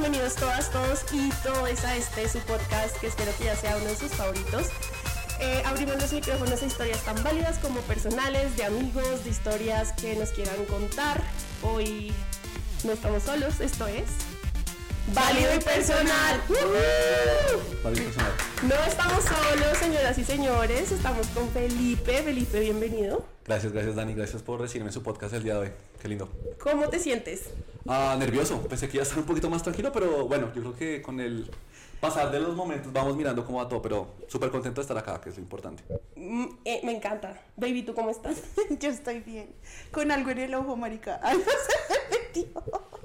bienvenidos todas, todos y todos a este su podcast que espero que ya sea uno de sus favoritos. Eh, abrimos los micrófonos a historias tan válidas como personales, de amigos, de historias que nos quieran contar. Hoy no estamos solos, esto es Válido y Personal. Válido y personal. No estamos solos, señoras y señores, estamos con Felipe. Felipe, bienvenido. Gracias, gracias Dani, gracias por recibirme en su podcast el día de hoy. Qué lindo. ¿Cómo te sientes? Ah, nervioso, pensé que iba a estar un poquito más tranquilo, pero bueno, yo creo que con el pasar de los momentos vamos mirando cómo va todo, pero súper contento de estar acá, que es lo importante. Mm, eh, me encanta. Baby, ¿tú cómo estás? Yo estoy bien. Con algo en el ojo, marica. Algo se me metió.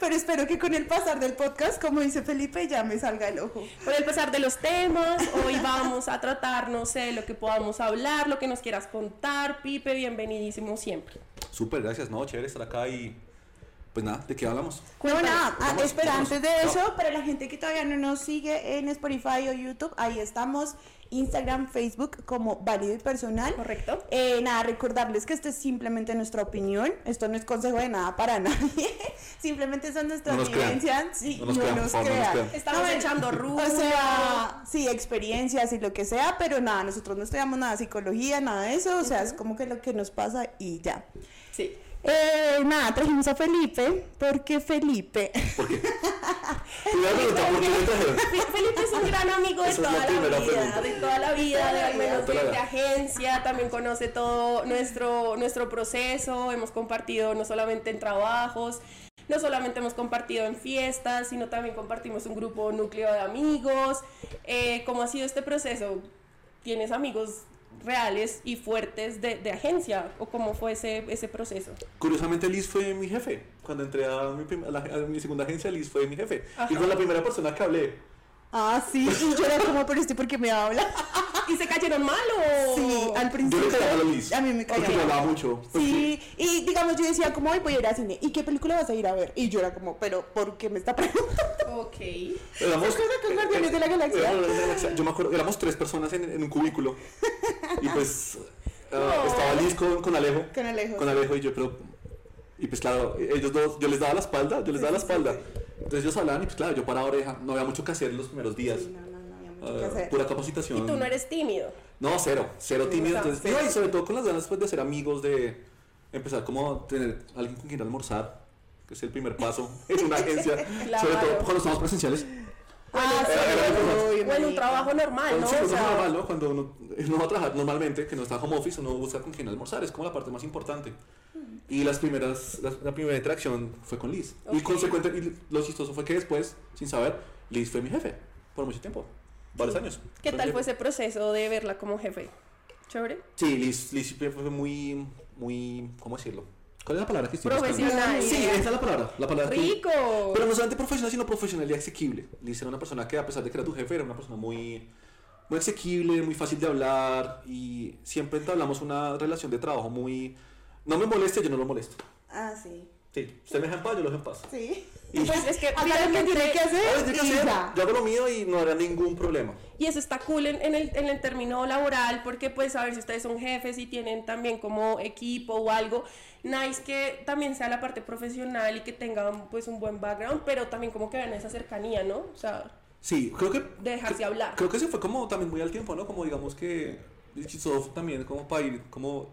Pero espero que con el pasar del podcast, como dice Felipe, ya me salga el ojo. Por el pasar de los temas, hoy vamos a tratar, no sé, lo que podamos hablar, lo que nos quieras contar. Pipe, bienvenidísimo siempre. Súper, gracias, no, chévere estar acá y pues nada, ¿de qué hablamos? No, Cuéntanos, nada, ah, espera, antes de No. eso, para la gente que todavía no nos sigue en Spotify o YouTube, ahí estamos, Instagram, Facebook, como válido y personal. ¿Correcto? Eh, nada, recordarles que esto es simplemente nuestra opinión, esto no es consejo de nada para nadie, simplemente son nuestras No vivencias, sí, No nos crean, por favor, no nos. Estamos No, echando O rulo. sea, sí, experiencias y lo que sea, pero nada, nosotros no estudiamos nada de psicología, nada de eso, o sea, es como que lo que nos pasa y ya. Sí. Eh, nada, trajimos a Felipe, porque Felipe, ¿Por qué? Pregunta, ¿por qué Felipe es un gran amigo de toda la vida, pregunta. de toda la vida, de al menos de, de agencia, también conoce todo nuestro, nuestro proceso, hemos compartido no solamente en trabajos, no solamente hemos compartido en fiestas, sino también compartimos un grupo núcleo de amigos. Eh, ¿Cómo ha sido este proceso? ¿Tienes amigos reales y fuertes de, de agencia? ¿O cómo fue ese, ese proceso? Curiosamente Liz fue mi jefe. Cuando entré a mi, a la- a mi segunda agencia, Liz fue mi jefe. Ajá. Y fue la primera persona que hablé. ah, sí, y yo era como, pero este, ¿por qué me habla? ¿Y se cayeron mal o...? Sí, al Yo principio, le caía a mí me Porque caía me mucho. Pues Sí, y digamos, yo decía, como hoy voy a ir al cine, ¿y qué película vas a ir a ver? Y yo era como, pero ¿por qué me está preguntando? Ok. Éramos, ¿Se acuerdan con Guardianes de la Galaxia? Éramos Guardianes de la Galaxia. Yo me acuerdo, éramos tres personas en, en un cubículo. Y pues ah, No. estaba Liz con, con Alejo. Con Alejo. Con Alejo y yo, pero. Y pues claro, ellos dos, yo les daba la espalda, yo les daba la espalda. Entonces ellos hablaban y pues claro, yo para oreja, no había mucho que hacer los primeros días. Sí, no, no, no que Ah, hacer. pura capacitación. Y tú no eres tímido. No, cero, cero tímido. o sea, Entonces, no, y sobre todo con las ganas pues, de ser amigos, de empezar como a tener alguien con quien almorzar, que es el primer paso en una agencia. Claro. Sobre todo cuando estamos presenciales. Ah, sí, Era- era como- obvio, O en un trabajo normal, ¿no? Sí, O sea, normal, ¿no? Cuando uno, uno va a trabajar normalmente, que no está home office, uno busca con quién almorzar, es como la parte más importante. Y las primeras, la, la primera interacción fue con Liz. Y Ok. consecuente, y lo chistoso fue que después, sin saber, Liz fue mi jefe por mucho tiempo, varios años. ¿Qué tal fue ese proceso de verla como jefe? ¿Chévere? Sí, Liz, Liz siempre fue muy, muy, ¿cómo decirlo? ¿Cuál es la palabra que estoy buscando? Profesional. Sí, esa es la palabra, la palabra que- ¡Rico! Pero no solamente profesional, sino profesional y asequible. Liz era una persona que, a pesar de que era tu jefe, era una persona muy, muy asequible, muy fácil de hablar y siempre entablamos una relación de trabajo muy. No me moleste, yo no lo molesto. Ah, sí. Sí, usted me deja en paz, yo lo dejo en paz. Sí. Y, Pues es que Haga lo que tiene que hacer tiene que hacer, ya. yo hago lo mío y no habrá ningún problema. Y eso está cool en, en el, en el término laboral, porque pues a ver si ustedes son jefes y tienen también como equipo o algo, nice que también sea la parte profesional y que tengan pues un buen background, pero también como que vean esa cercanía, ¿no? O sea, Sí, creo que. de dejarse hablar. Creo que se fue como también muy al tiempo, ¿no? Como digamos que chistoso también como para ir como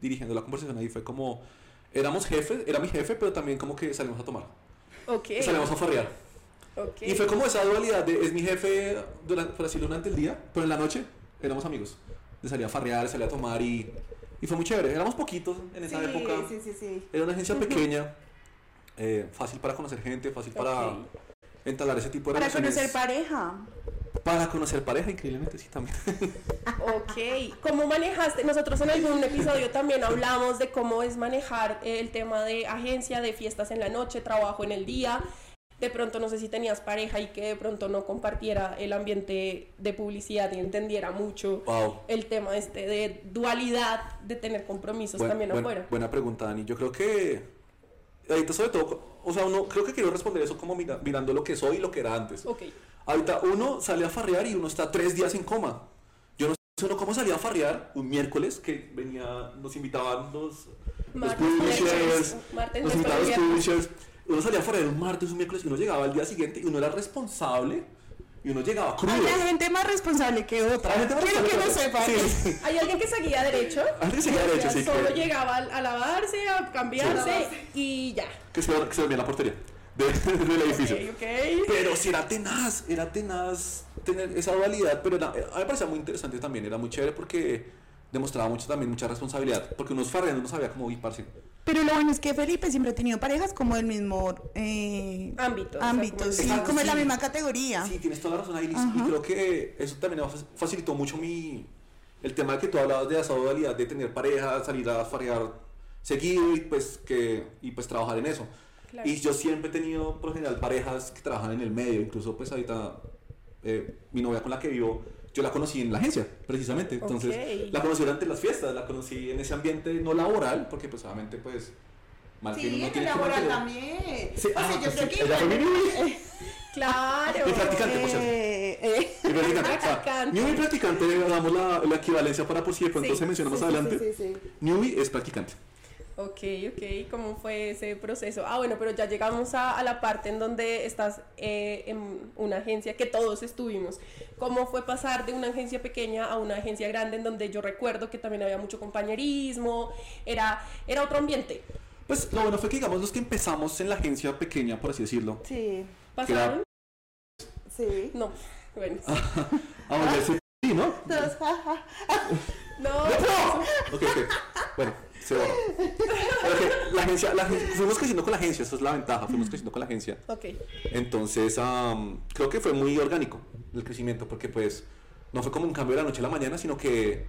dirigiendo la conversación ahí fue como éramos jefes, era mi jefe, pero también como que salimos a tomar, Ok. salimos a farrear. ok. Y fue como esa dualidad de es mi jefe durante, por así durante el día, pero en la noche éramos amigos. De salir a farrear, salir a tomar y, y fue muy chévere. Éramos poquitos en esa sí, época. Sí, sí, sí. Era una agencia pequeña, eh, fácil para conocer gente, fácil para Ok. entablar ese tipo de Para relaciones. conocer pareja. Para conocer pareja, increíblemente sí también. Ok, ¿cómo manejaste? Nosotros en algún episodio también hablamos de cómo es manejar eh, el tema de agencia, de fiestas en la noche, trabajo en el día. De pronto no sé si tenías pareja y que de pronto no compartiera el ambiente de publicidad y entendiera mucho wow. el tema este de dualidad de tener compromisos Buen- también buen- afuera. Buena pregunta, Dani. Yo creo que ahorita sobre todo, o sea, uno creo que quiero responder eso como mira- mirando lo que soy y lo que era antes. Ok, Ahorita uno sale a farrear y uno está tres días en coma. Yo no sé uno cómo salía a farrear un miércoles que venía, nos invitaban los, los publishers, martes, nos invitaban los publishers. uno salía fuera de un martes, un miércoles y uno llegaba al día siguiente y uno era responsable y uno llegaba crudo. Hay gente más responsable que otra. Hay gente más Quiero que lo sepan. Sí, sí. Hay alguien que seguía derecho. Alguien que seguía derecho, sí, Solo que- llegaba a, a lavarse, a cambiarse y ya. Que se, que se dormía en la portería de- del edificio. Ok, ok. Pero sí era tenaz, era tenaz tener esa dualidad, pero era- a mí me parecía muy interesante también, era muy chévere porque demostraba mucho también mucha responsabilidad, porque unos farreando no sabía cómo parce. Pero lo bueno es que Felipe siempre ha tenido parejas como del mismo eh, Ámbito. o sea, ámbito, como- sí, Exacto, como en la misma categoría. Sí, tienes toda la razón ahí, y creo que eso también fa- facilitó mucho mi, el tema de que tú hablabas de esa dualidad, de tener pareja, salir a farrear seguido y pues, que, y pues trabajar en eso. Claro. Y yo siempre he tenido, por lo general, parejas que trabajan en el medio. Incluso, pues, ahorita, eh, mi novia con la que vivo, yo la conocí en la agencia, precisamente. Entonces, Ok. la conocí durante las fiestas, la conocí en ese ambiente no laboral, porque, pues, obviamente, pues, mal que tiene que mantener- también. Sí, ah, yo pues, creo sí, que ella fue mi igual- novia. Claro. Mi practicante, por cierto. Eh, eh, Mi practicante, o sea, Practicante. Newbie practicante, le damos la, la equivalencia para por si de pronto Sí, se menciona más sí, sí, adelante. sí, sí. Newbie es practicante. Ok, ok, ¿cómo fue ese proceso? Ah, bueno, pero ya llegamos a, a la parte en donde estás eh, en una agencia que todos estuvimos. ¿Cómo fue pasar de una agencia pequeña a una agencia grande en donde yo recuerdo que también había mucho compañerismo, era, era otro ambiente? Pues lo bueno fue que, digamos, los que empezamos en la agencia pequeña, por así decirlo, Sí, ¿Pasaron? sí. No, bueno. a volverse sí, ¿no? Todos, ja. No, Ok, ok. Bueno, se va. Pero que la agencia, la agencia- fuimos creciendo con la agencia, esa es la ventaja, fuimos creciendo con la agencia. ok. Entonces, am, creo que fue muy orgánico el crecimiento, porque pues no fue como un cambio de la noche a la mañana, sino que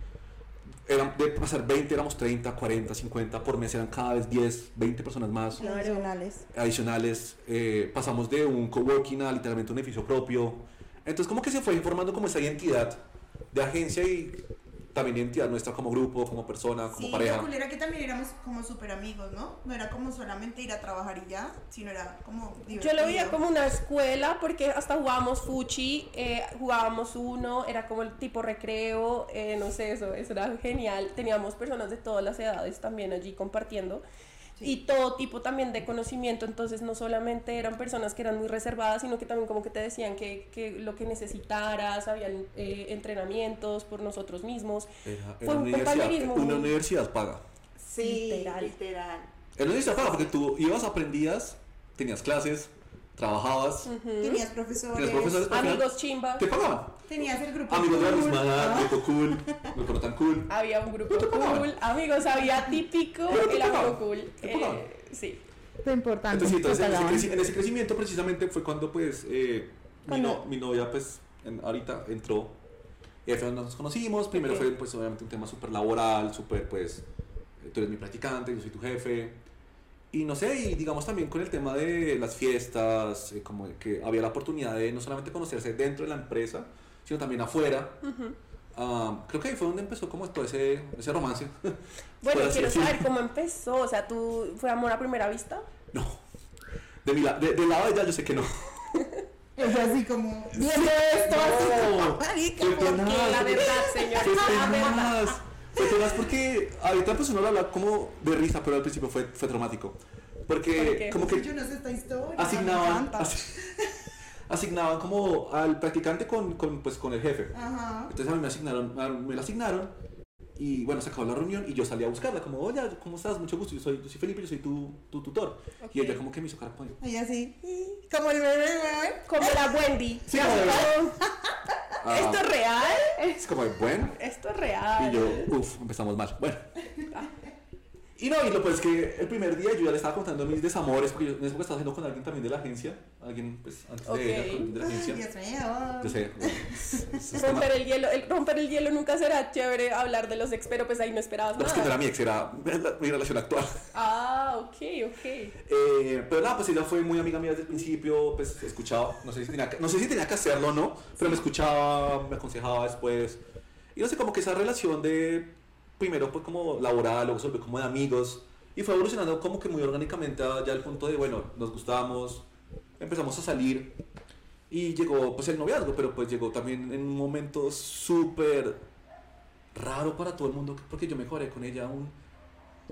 eran, de pasar 20 éramos 30, 40, 50, por mes eran cada vez 10, 20 personas más Claro. Adicionales. adicionales. eh, pasamos de un coworking a literalmente un edificio propio. Entonces, como que se fue formando como esa identidad de agencia y también identidad nuestra como grupo, como persona, como Sí, pareja. lo cool era que también éramos como súper amigos, ¿no? No era como solamente ir a trabajar y ya, sino era como Yo lo veía divertido. como una escuela porque hasta jugábamos fuchi, eh, jugábamos uno, era como el tipo recreo, eh, no sé, eso, eso era genial. Teníamos personas de todas las edades también allí compartiendo y todo tipo también de conocimiento, entonces no solamente eran personas que eran muy reservadas, sino que también como que te decían que, que lo que necesitaras, habían eh, entrenamientos por nosotros mismos. Era- Fue un universidad, compañerismo una muy- universidad paga. Sí, Literal. literal. Era una universidad paga porque tú ibas, aprendías, tenías clases, trabajabas, Tenías profesores. tenías profesores. al final Amigos chimba, Te pagaban. Tenías el grupo. Amigos de la cool. misma edad, grupo cool, grupo no tan cool. había un grupo cool, amigos, había típico, el amigo cool. te eh, sí. Fue importante. Entonces, sí, entonces, te en, ese en ese crecimiento precisamente fue cuando pues eh, mi, no- mi novia pues en- ahorita entró y nos conocimos. Primero fue pues obviamente un tema súper laboral, súper pues eh, tú eres mi practicante, yo soy tu jefe. Y no sé, y digamos también con el tema de las fiestas, eh, como que había la oportunidad de no solamente conocerse dentro de la empresa, sino también afuera. Ah, creo que ahí fue donde empezó como todo ese, ese romance. Bueno, quiero saber cómo empezó, o sea, ¿tú fue amor a primera vista? No. De mi la- de- del lado de ella yo sé que no. Es así como. Viendo esto, así como. Marica, Qué ¿por pena. qué? La verdad, señor, la verdad. Fue tenaz porque ahorita pues uno lo habla como de risa, pero al principio fue, fue traumático. Porque como que Yo no sé esta historia. asignaban, asignaban como al practicante con, con, pues, con el jefe. Ajá. Entonces a mí me asignaron, me la asignaron y bueno, se acabó la reunión y yo salí a buscarla como, oye, ¿cómo estás? Mucho gusto, yo soy, yo soy Felipe, yo soy tu, tu tutor. Y Ok. ella como que me hizo cara como, Ella así. Como el bebé, bebé. Como la Wendy. Sí, como ¿Esto es real? es como, bueno, Esto es real. Y yo, uff, empezamos mal. Bueno. Y no, y lo pues es que el primer día yo ya le estaba contando mis desamores, porque yo en esa época estaba haciendo con alguien también de la agencia, alguien pues antes de ella, con- de la Ay, agencia. Dios mío. Yo sé. es- es tema- Romper el hielo, el romper el hielo nunca será chévere hablar de los ex, pero pues ahí no esperabas No, es que no era mi ex, era mi relación actual. Ah, ok, ok. Eh, pero nada, pues ella fue muy amiga mía desde el principio, pues escuchaba, no sé si tenía que, no sé si tenía que hacerlo o no, pero me escuchaba, me aconsejaba después. Y no sé, como que esa relación de, primero pues como laboral, luego se volvió como de amigos, y fue evolucionando como que muy orgánicamente ya al punto de, bueno, nos gustábamos, empezamos a salir, y llegó pues el noviazgo, pero pues llegó también en un momento súper raro para todo el mundo, porque yo me mejoré con ella un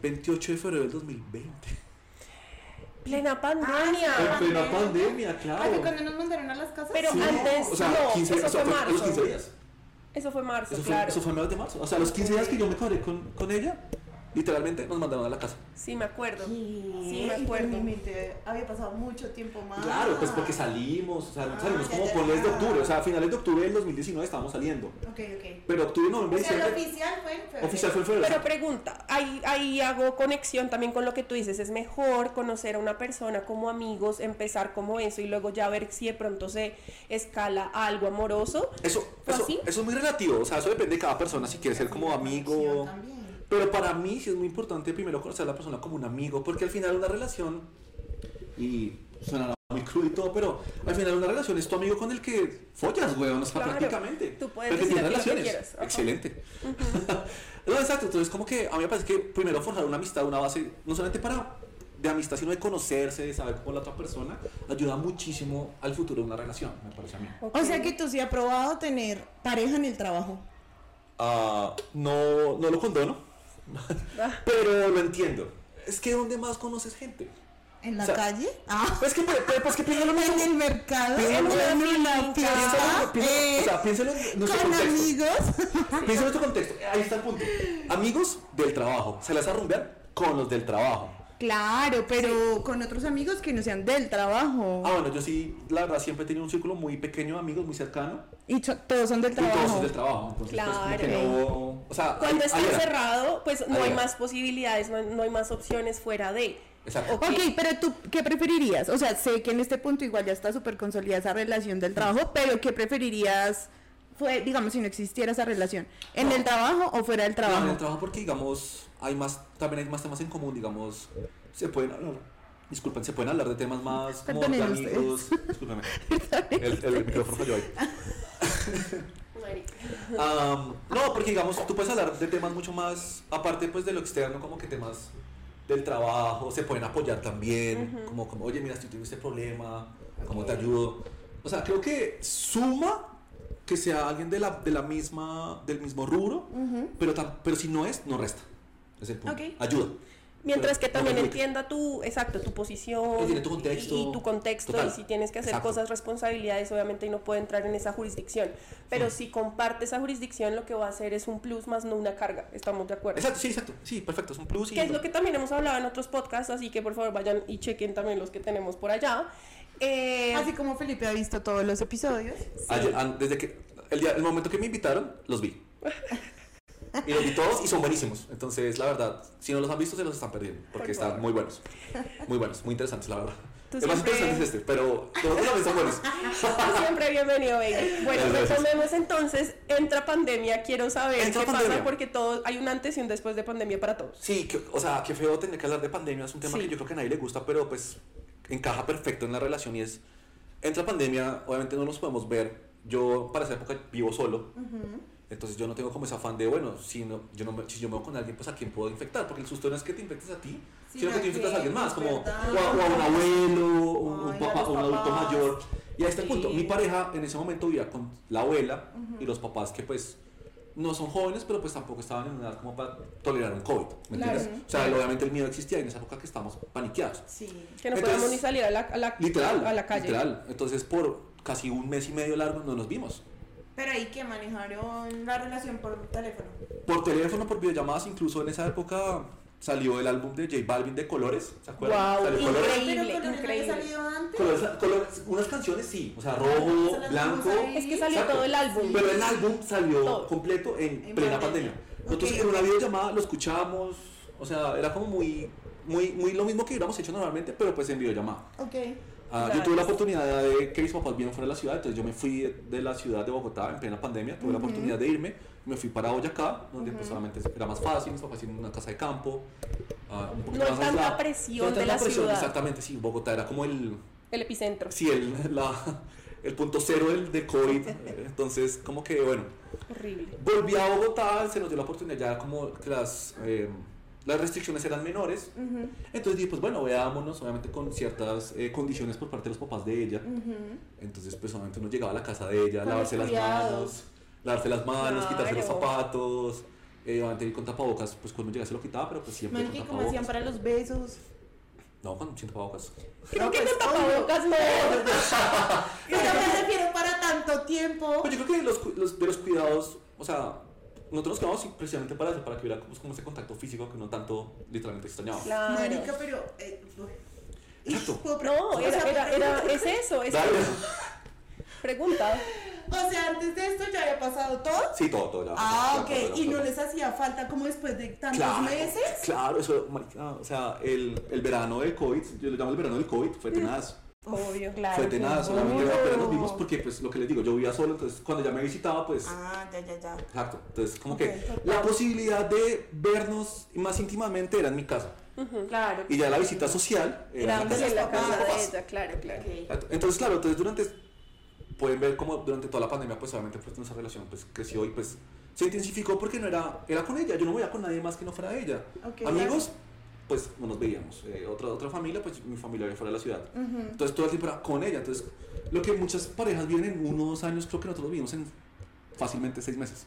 28 de febrero del 2020. Plena pandemia. Ah, En plena pandemia. pandemia, ¿Ah, claro. cuando nos mandaron a las casas? Pero Sí, antes, o sea, no, 15, eso o sea, fue fue a los marzo. 15 días. Eso fue marzo, Eso fue, claro. eso fue menos de marzo. O sea, los 15 días que yo me cuadré con, con ella, literalmente nos mandaron a la casa. Sí, me acuerdo. Sí, me acuerdo. Había pasado mucho tiempo más. Claro, pues porque salimos, o sea, Ah, salimos ya, como ya, por mes de octubre, o sea, a finales de octubre del 2019 estábamos saliendo. Ok, ok. Pero octubre, noviembre, O sea, lo diciembre. oficial fue en febrero. Oficial fue en febrero. Pero pregunta, ahí, ahí hago conexión también con lo que tú dices, es mejor conocer a una persona como amigos, empezar como eso y luego ya ver si de pronto se escala a algo amoroso. Eso, ¿Fue eso, así? eso es muy relativo, o sea, eso depende de cada persona, si quiere ser como amigo. También. Pero para mí sí es muy importante primero conocer a la persona como un amigo, porque al final una relación, y suena muy crudo y todo, pero al final una relación es tu amigo con el que follas, weón, o sea, Claro, prácticamente. tú puedes Porque decir que relaciones. Excelente. no, exacto, entonces como que a mí me parece que primero forjar una amistad, una base, no solamente para de amistad, sino de conocerse, de saber cómo la otra persona, ayuda muchísimo al futuro de una relación, me parece a mí. O sea que tú sí has probado tener pareja en el trabajo. Ah, no, no lo condono, pero lo entiendo. Es que ¿dónde más conoces gente? ¿En la O sea, calle? Ah. Pues que, pues, pues que piénsalo En mismo. el mercado, Piénsalo en una Piénsalo, eh, o sea, piénsalo en nuestro con contexto. amigos. Piénsalo en nuestro contexto. Ahí está el punto. Amigos del trabajo. Se las a rumbear con los del trabajo. Claro, pero con otros amigos que no sean del trabajo. Ah, bueno, yo sí, la verdad, siempre he tenido un círculo muy pequeño de amigos, muy cercano. Y todos son del Y todos trabajo. son del trabajo. Entonces, pues, como que Claro. no. O sea, Cuando está era. encerrado, pues no hay más posibilidades, no hay, no hay más opciones fuera de. Exacto. Ok. Ok, pero tú, ¿qué preferirías? O sea, sé que en este punto igual ya está súper consolidada esa relación del trabajo, pero ¿qué preferirías, fue, digamos, si no existiera esa relación? ¿En No. el trabajo o fuera del No, trabajo? en el trabajo porque, digamos, hay más, también hay más temas en común, digamos, se pueden hablar, disculpen, se pueden hablar de temas más como amigos, discúlpeme, el, el micrófono falló ahí. Am, no, porque digamos, tú puedes hablar de temas mucho más, aparte pues de lo externo, como que temas del trabajo, se pueden apoyar también, como, como, oye, mira, estoy teniendo este problema, ¿cómo te ayudo? O sea, creo que suma que sea alguien de la, de la misma, del mismo rubro, pero, pero si no es, no resta. Es el punto. Ok. Ayuda. Mientras que Pero no también entienda tu, exacto, tu posición tu contexto. y, y tu contexto Total. y si tienes que hacer Exacto. cosas, responsabilidades, obviamente y no puede entrar en esa jurisdicción. Pero si comparte esa jurisdicción, lo que va a hacer es un plus más no una carga. Estamos de acuerdo. Exacto, sí, exacto. Sí, perfecto, es un plus. y- Que es lo que también hemos hablado en otros podcasts, así que por favor vayan y chequen también los que tenemos por allá. Eh, Así como Felipe ha visto todos los episodios. Ayer- an- desde que el, día, el momento que me invitaron, los vi. Y los vi todos y son buenísimos. Entonces, la verdad, si no los han visto, se los están perdiendo. Porque Por están favor. muy buenos. Muy buenos, muy interesantes, la verdad. Tú El más siempre- interesante es este, pero todos también son buenos. Siempre bienvenido, baby. Bueno, retomemos entonces, entra pandemia, quiero saber Entra qué pandemia. pasa porque todo, hay un antes y un después de pandemia para todos. Sí, que- o sea, qué feo tener que hablar de pandemia. Es un tema Sí. que yo creo que a nadie le gusta, pero pues encaja perfecto en la relación y es. Entra pandemia, obviamente no nos podemos ver. Yo para esa época vivo solo. Entonces yo no tengo como ese afán de, bueno, si, no, yo no me, si yo me voy con alguien, pues a quién puedo infectar. Porque el susto no es que te infectes a ti, Sí, sino que te infectas a alguien más, como o a, o a un abuelo, un, un Ay, a papá, un adulto mayor. Y ahí está el punto. Sí. Mi pareja en ese momento vivía con la abuela y los papás que pues no son jóvenes, pero pues tampoco estaban en una edad como para tolerar un COVID. ¿Me Claro. entiendes? O sea, obviamente el miedo existía y en esa época que estábamos paniqueados. Sí. Que no Entonces, podemos ni salir a la, a la, Literal. a la calle. Literal. Entonces por casi un mes y medio largo no nos vimos. Pero ahí que manejaron la relación por teléfono. Por teléfono, por videollamadas, incluso en esa época salió el álbum de J Balvin de Colores. ¿Se acuerdan? Guau, Salió Colores. increíble. Pero Colores no increíble. salido antes. Colores, colores, unas canciones sí, o sea, Ah, rojo, blanco. Es que salió Exacto. todo el álbum. Pero el álbum salió Todo. completo en, En plena pandemia. pandemia. Nosotros en una videollamada lo escuchamos, o sea, era como muy, muy, muy lo mismo que hubiéramos hecho normalmente, pero pues en videollamada. Ok. Ah. Yo tuve la oportunidad de que mis papás vieran fuera de la ciudad, entonces yo me fui de, de la ciudad de Bogotá en plena pandemia, tuve la oportunidad de irme, me fui para Boyacá, donde pues solamente era más fácil, mis papás tienen una casa de campo, ah, un poquito No más tanta presión No de tanta la presión, ciudad. Exactamente, sí, Bogotá era como el, El epicentro. sí, el, la, el punto cero del, de COVID, entonces como que bueno, Horrible. volví a Bogotá, se nos dio la oportunidad ya como que las, eh, las restricciones eran menores, entonces dije, pues bueno, veámonos, obviamente con ciertas eh, condiciones por parte de los papás de ella. Entonces, pues obviamente uno llegaba a la casa de ella, Con lavarse las manos, lavarse las manos, quitarse los zapatos, eh, obviamente ir con tapabocas, pues cuando llegase lo quitaba, pero pues siempre con ¿cómo hacían para los besos? No, con sin tapabocas. Creo No, que pues, con tapabocas no. Pero me refiero para tanto tiempo. Pues yo creo que los, cu- los, de los cuidados, o sea, nosotros nos quedamos precisamente para eso, para que hubiera pues, como ese contacto físico que no tanto literalmente extrañaba. Claro. Marica, pero. eh, Exacto. ¿puedo pre- No, era, era, era, es eso, es Dale. pregunta. O sea, antes de esto ya había pasado todo. Sí, todo, todo. ya, Ah, ya, ok. todo, ¿Y no les hacía falta como después de tantos Claro, meses? Claro, eso, marica, o sea, el, el verano del COVID, yo lo llamo el verano del COVID, fue tenaz. Obvio. Claro. fue tenaz, no. solamente apenas nos vimos porque, pues, lo que les digo, yo vivía solo, entonces cuando ya me visitaba, pues, Ah, ya, ya, ya. exacto. Entonces, como Ok, que total. la posibilidad de vernos más íntimamente era en mi casa. Claro. Y ya la visita social era, en la casa la casa de ella, claro, claro. Ok. Exacto. Entonces, claro, entonces durante, pueden ver cómo durante toda la pandemia, pues obviamente pues, nuestra relación pues, creció y pues se intensificó porque no era, era con ella, yo no veía con nadie más que no fuera ella. Ok, Amigos, pues no nos veíamos. Eh, otra, otra familia, pues mi familia fuera de la ciudad. Ujú. Entonces todo el tiempo era con ella. Entonces, lo que muchas parejas viven en uno o dos años, creo que nosotros vivimos en fácilmente seis meses.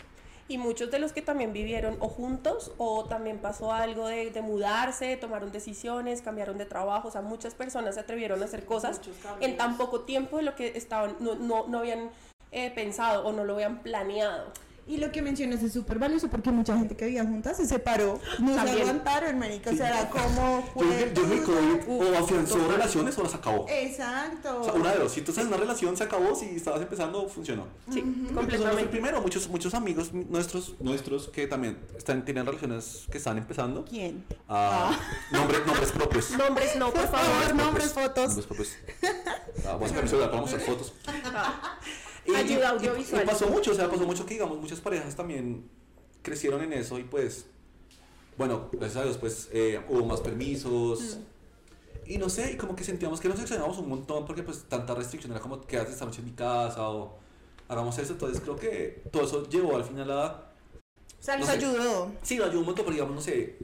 Y muchos de los que también vivieron o juntos o también pasó algo de, de mudarse, tomaron decisiones, cambiaron de trabajo, o sea, muchas personas se atrevieron a hacer cosas en tan poco tiempo de lo que estaban, no, no, no habían eh, pensado o no lo habían planeado. Y lo que mencionas es súper valioso porque mucha gente que vivía juntas se separó. No se aguantaron, marica. O sea, era como... Yo que- yo. COVID o afianzó relaciones o las acabó. Exacto. O sea, una de dos. Si tú estás en una relación, se acabó. Si estabas empezando, funcionó. Sí, fue completamente. primero, muchos, muchos amigos nuestros, nuestros que también están, tienen relaciones que están empezando. ¿Quién? Ah, nombres, nombres propios. Nombres no, por favor. Nombres, fotos. Nombres propios. Ah, vamos a mostrar fotos. Y- Ayuda y- y- audiovisual. Y pasó mucho, o sea, pasó mucho que, digamos, muchas parejas también crecieron en eso y pues, bueno, gracias a Dios, pues eh, hubo más permisos. Y no sé, y como que sentíamos que nos extrañábamos un montón porque pues tanta restricción era como quédate esta noche en mi casa o hagamos eso. Entonces creo que todo eso llevó al final a... O sea, No nos sé. ayudó. Sí, lo ayudó un montón, pero digamos, no sé.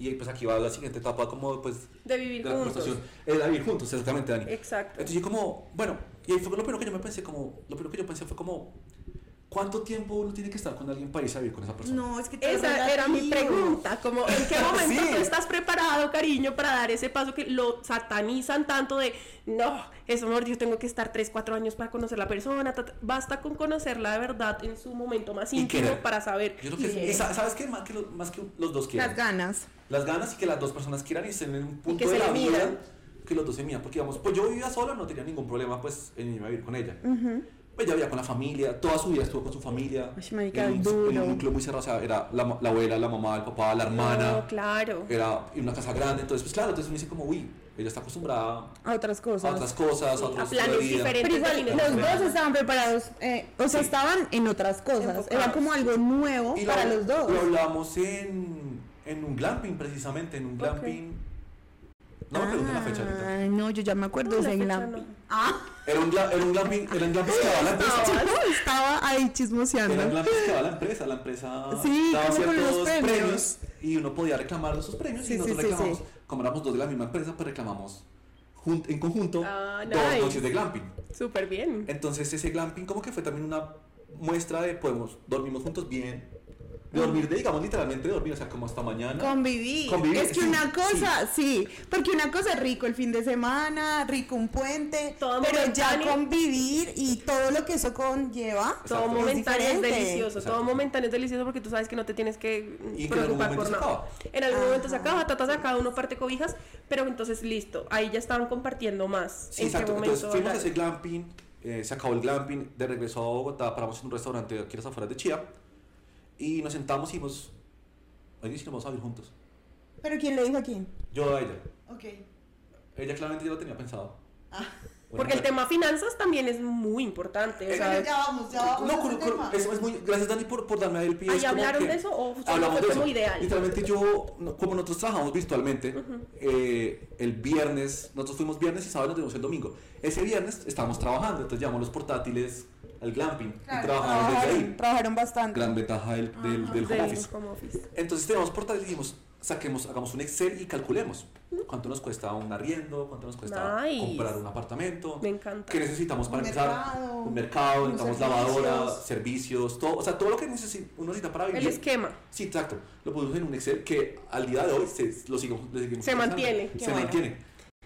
Y pues aquí va la siguiente etapa como pues De vivir de la juntos. Es la vivir juntos, exactamente, Dani. Exacto. Entonces yo como, bueno, y ahí fue lo primero que yo me pensé, como, lo primero que yo pensé fue como, ¿cuánto tiempo uno tiene que estar con alguien para irse a vivir con esa persona? No, es que es Esa era mi pregunta, como en qué momento Sí. tú estás preparado, cariño, para dar ese paso que lo satanizan tanto de, no, eso mejor yo tengo que estar 3, 4 años para conocer la persona, ta, ta". basta con conocerla de verdad en su momento más íntimo para saber. Yo creo que es. sa- ¿sabes qué? Más que, los, más que los dos quieran. Las ganas. Las ganas y que las dos personas quieran y estén en un punto de la vida midan. que los dos se miran. Porque digamos, pues yo vivía sola, no tenía ningún problema pues en irme a vivir con ella. Pues ella vivía con la familia, toda su vida estuvo con su familia. Uy, en, un, duro. en un núcleo muy cerrado, o sea, era la, la abuela, la mamá, el papá, la hermana. No, claro. Era en una casa grande, entonces pues claro, entonces uno dice como, uy, ella está acostumbrada A otras cosas. a otras cosas, a A otros planes de vida. diferentes. Pero igual, los dos estaban preparados, eh, o sea, Sí. estaban en otras cosas. Era Enfocados. como algo nuevo Y para lo, los dos. Lo hablamos en, en un glamping, precisamente, en un glamping. No me pregunten la fecha ahorita. Ah, no, yo ya me acuerdo No, de ese glamping. no. Ah, Era un, era un glamping, era un glamping que daba la empresa. estaba ahí Era un chismoseando. glamping que daba la empresa. La empresa Sí, daba ciertos premios. y uno podía reclamar esos premios Sí, y nosotros sí, reclamamos. sí. Como éramos dos de la misma empresa, pues reclamamos en conjunto Ah, dos noches de glamping. Súper bien. Entonces ese glamping como que fue también una muestra de podemos dormimos juntos bien. De dormir, de, digamos literalmente de dormir, o sea, como hasta mañana. Convivir. Convivir, Es que sí, una cosa, sí. porque una cosa es rico el fin de semana, rico un puente, Todo pero ya convivir y todo lo que eso conlleva. Todo momentáneo es delicioso, Exacto. todo momentáneo es delicioso porque tú sabes que no te tienes que Y preocupar por nada. En algún momento se acaba, tratas a cada uno parte cobijas, pero entonces listo, ahí ya estaban compartiendo más. Sí, ¿En exacto. qué momento Entonces fuimos a ese glamping, eh, se acabó el glamping, de regreso a Bogotá, paramos en un restaurante aquí a las afueras de Chía y nos sentamos y dijimos, oye, si nos vamos a vivir juntos. Pero ¿quién le dijo a quién? Yo a ella. Ok. Ella claramente ya lo tenía pensado. Ah. Bueno, Porque el tema finanzas también es muy importante. O sea, ya vamos, ya vamos. No, tema. eso es muy, gracias Dani por, por darme ahí el pie. ¿ahí hablaron que- de eso o Hablamos fue de como eso. ideal? Literalmente yo, no- como nosotros trabajamos virtualmente, eh, el viernes, nosotros fuimos viernes y sábado nos tuvimos el domingo. Ese viernes estábamos trabajando, entonces llevamos los portátiles al glamping Claro, y trabajamos desde trabajaron, ahí. trabajaron bastante. Gran ventaja del, del, del home office. home office. Entonces teníamos portátiles y dijimos, saquemos, hagamos un Excel y calculemos cuánto nos cuesta un arriendo, cuánto nos cuesta Nice. comprar un apartamento, Me encanta. qué necesitamos para Un empezar, mercado, un mercado, necesitamos lavadora, servicios, todo, o sea, todo lo que necesi- uno necesita para El vivir. esquema. Sí, exacto. Lo pusimos en un Excel que al día de hoy se, lo seguimos, le seguimos Se mantiene, Se bueno. mantiene.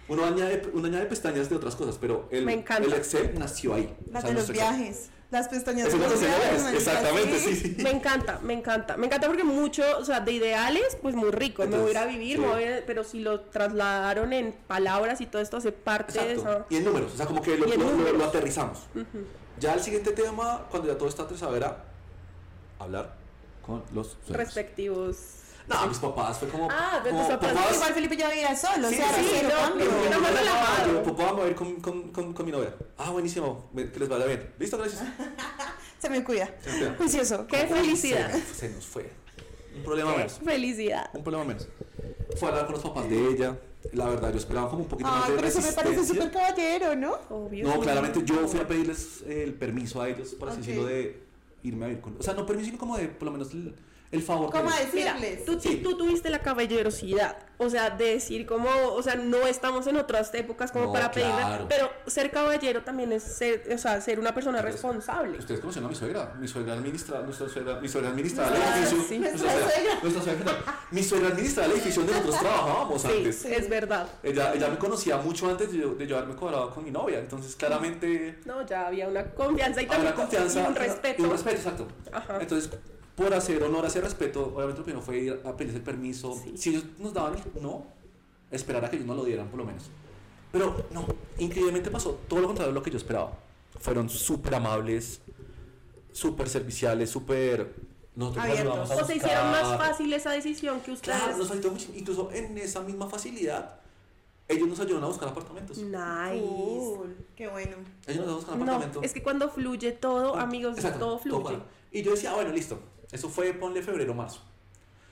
Uno añade, uno añade pestañas de otras cosas, pero el, Me encanta. el Excel nació ahí. Las O sea, de los Excel. viajes. Las pestañas Eso de los viajes. Exactamente, sí, sí. Me encanta, me encanta. Me encanta porque mucho, o sea, de ideales, pues muy rico. me voy a ir a vivir, me voy a pero si lo trasladaron en palabras y todo esto hace parte de esa. Y en números, o sea, como que lo, aterrizamos. Ya el siguiente tema, cuando ya todo está aterrizado, era hablar con los respectivos. No, mis papás fue como. Ah, de como tus papás. Igual Felipe ya vivía solo, Sí, o sea, sí, recién no, pero más relajado. Yo, papá, me voy a ir con, con, con, con mi novia. Ah, buenísimo, que les vaya bien. Listo, gracias. Se me cuida. Juicioso. ¡Qué felicidad! Se, nos fue. Un problema ¡Qué menos. felicidad! Un problema menos. Fue a hablar con los papás de ella. La verdad, yo esperaba como un poquito más Ay, de pero eso me parece súper caballero, ¿no? Obvio. No, claramente yo fui a pedirles el permiso a ellos, por así Ok. decirlo, de irme a vivir con. O sea, no permiso, sino como de, por lo menos, el, el favor. que ¿Cómo Mira, decirles? tú, Sí. tú tuviste la caballerosidad, o sea, de decir como, o sea, no estamos en otras épocas como No, para claro. pedirle, pero ser caballero también es ser, o sea, ser una persona Ustedes- responsable. Ustedes conocen a mi suegra. Mi suegra administra, nuestra suegra, mi suegra administra el Nuestra- edificio. sí. Nuestra suegra, nuestra suegra. Mi suegra administra el edificio donde nosotros trabajábamos Sí, antes. es verdad. Ella, ella me conocía mucho antes de yo, de yo haberme cobrado con mi novia. Entonces, claramente. No, ya había una confianza y Había también confianza. y un respeto. y un respeto, exacto. Ajá. Entonces, por hacer honor a ese respeto, obviamente lo primero fue ir a pedirles el permiso. Sí. Si ellos nos daban el no, esperar a que ellos nos lo dieran por lo menos. Pero no, increíblemente pasó todo lo contrario de lo que yo esperaba. Fueron súper amables, súper serviciales, súper... Nosotros Abiertos. ayudamos a o se hicieron más buscar. fácil esa decisión que ustedes. Claro, nos ayudó mucho. Incluso en esa misma facilidad, ellos nos ayudaron a buscar apartamentos. Nice. Cool. Qué bueno. Ellos nos buscan No, apartamentos. es que cuando fluye todo, amigos, Exacto, todo fluye. cuadra. Y yo decía, ah, bueno, listo. Eso fue, ponle febrero, marzo.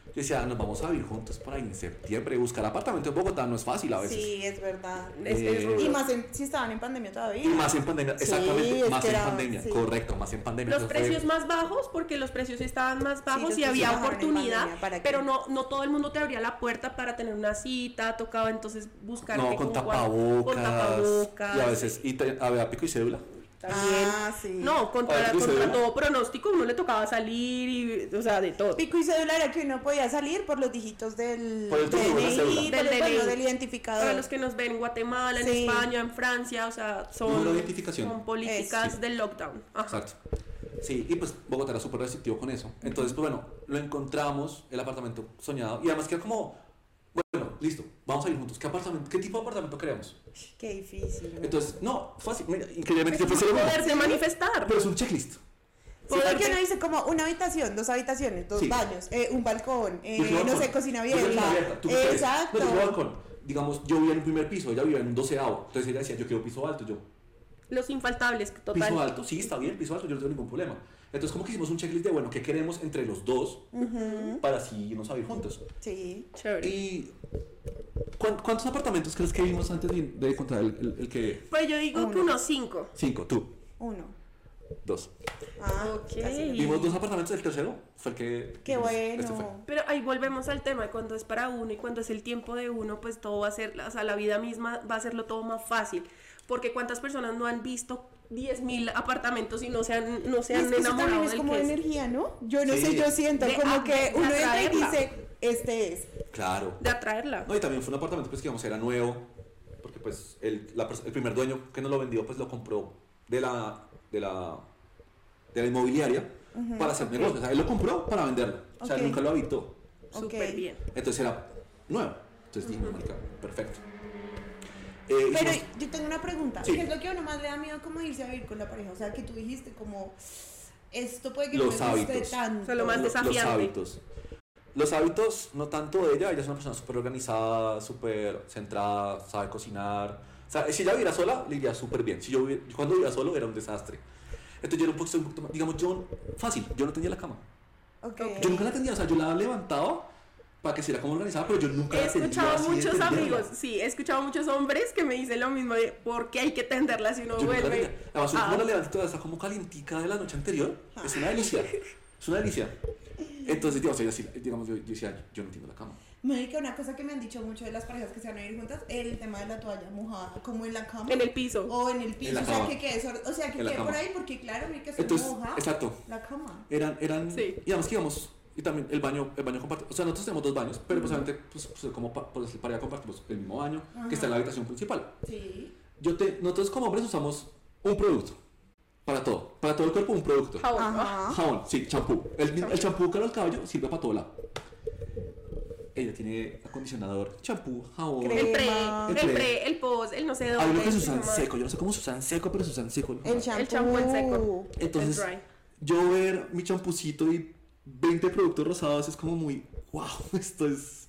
Yo decía, ah, nos vamos a vivir juntos por ahí en septiembre. Buscar apartamento en Bogotá no es fácil a veces. Sí, es verdad. Es- es Eh, rudo. Y más en- si estaban en pandemia todavía. Y más en pandemia, Sí, exactamente, es más en era- pandemia, sí. correcto, más en pandemia. Los Eso fue- precios más bajos porque los precios estaban más bajos los y había precios oportunidad, pandemia, pero no, no todo el mundo te abría la puerta para tener una cita, tocaba entonces buscar No, con tapabocas. con tapabocas, Y a veces, y te- había pico y cédula. También. Ah, sí. No, contra, todo pronóstico uno le tocaba salir y, o sea, de todo. Pico y cédula era que uno podía salir por los dígitos del Por el. DNI, Del bueno, identificador. Para los que nos ven en Guatemala, en Sí. España, en Francia, o sea, son, Número de identificación. son políticas Eso. del lockdown. Ajá. Exacto. Sí, y pues Bogotá era súper restrictivo con eso. Entonces, pues bueno, lo encontramos, el apartamento soñado. Y además que era como, listo, vamos a ir juntos. ¿Qué, apartamento, qué tipo de apartamento queremos? Qué difícil. ¿no? Entonces, no, fácil. Mira, increíblemente yo pensé mismo. Poderse manifestar. Pero es un checklist. Sí, poder porque de- uno dice como una habitación, dos habitaciones, dos Sí. baños, eh, un balcón, eh, no balcón. sé, cocina abierta. cocina abierta. ¿Tú? Exacto. No, balcón. Digamos, yo vivía en un primer piso, ella vivía en un doceavo. Entonces ella decía, yo quiero piso alto. Yo, Los infaltables, total. piso alto, sí, está bien, piso alto, yo no tengo ningún problema. Entonces, como que hicimos un checklist de, bueno, ¿qué queremos entre los dos para así irnos a vivir juntos? Sí. Chévere. ¿Y cuántos apartamentos crees que vimos antes de, de encontrar el, el- el que...? Pues yo digo que Uno. unos cinco. Cinco, tú, Uno. dos. Ah, Ok. Vimos dos apartamentos, el tercero fue el que... Qué bueno. este fue. Pero ahí volvemos al tema, cuando es para uno y cuando es el tiempo de uno, pues todo va a ser, o sea, la vida misma va a hacerlo todo más fácil. Porque cuántas personas no han visto 10.000 apartamentos y no se han, no se Y es han que eso enamorado también es del como que es. energía, ¿no? Yo no Sí. sé, yo siento De- como que uno entra y dice, este es. Claro. De atraerla. No, y también fue un apartamento pues que digamos era nuevo, porque pues el, la el primer dueño que nos lo vendió pues lo compró de la, de la, de la inmobiliaria para hacer negocio. O sea, él lo compró para venderlo. O sea, él nunca lo habitó. Súper bien. Entonces era nuevo. Entonces dije, marica, perfecto. Eh, Pero hicimos- yo tengo una pregunta. Sí. ¿Qué es lo que a uno más le da miedo como irse a vivir con la pareja? O sea, que tú dijiste como, esto puede que Los no me guste hábitos. tanto. O sea, lo más lo- los desafiante. hábitos. Los hábitos, no tanto de ella, ella es una persona súper organizada, súper centrada, sabe cocinar. O sea, si ella viviera sola, le iría súper bien. Si yo vivi- cuando vivía solo era un desastre. Entonces yo era un poquito, un poquito más, digamos, yo, fácil, yo no tenía la cama. Ok. Yo nunca la tenía, o sea, yo la levantaba para que se como organizada, pero yo nunca He la escuchado así muchos amigos, sí, he escuchado muchos hombres que me dicen lo mismo de por qué hay que tenderla si uno Yo la vuelve. Además, Ah. como la levanté toda, está como calientica de la noche anterior. Es una delicia. Es una delicia. Entonces, digamos, sí- digamos yo, yo decía, yo no entiendo la cama. Marica, una cosa que me han dicho mucho de las parejas que se van a vivir juntas, el tema de la toalla mojada, como en la cama. En el piso. O en el piso, En la o sea, que quede, o sea, que la quede por ahí, porque claro, marica, se Entonces, moja exacto. la cama. Eran, eran, Sí. digamos que íbamos Y también el baño, el baño compartido. O sea, nosotros tenemos dos baños, pero pues obviamente, pues, pues, como pa- pues, para compartimos el mismo baño que está en la habitación principal. Sí. Yo te, nosotros como hombres usamos un producto. Para todo. Para todo el cuerpo un producto. Jabón. Ajá. Jabón, sí, champú. El, el champú para el cabello sirve para todo lado. Ella tiene acondicionador, champú, jabón. Crema. El pre, El el pre. el post, el no sé dónde. Hay uno que se el usan seco. Yo no sé cómo se usan seco, pero se usan seco. El shampoo. champú en seco. Entonces, El dry. yo ver mi champucito y 20 productos rosados es como muy, wow, esto es...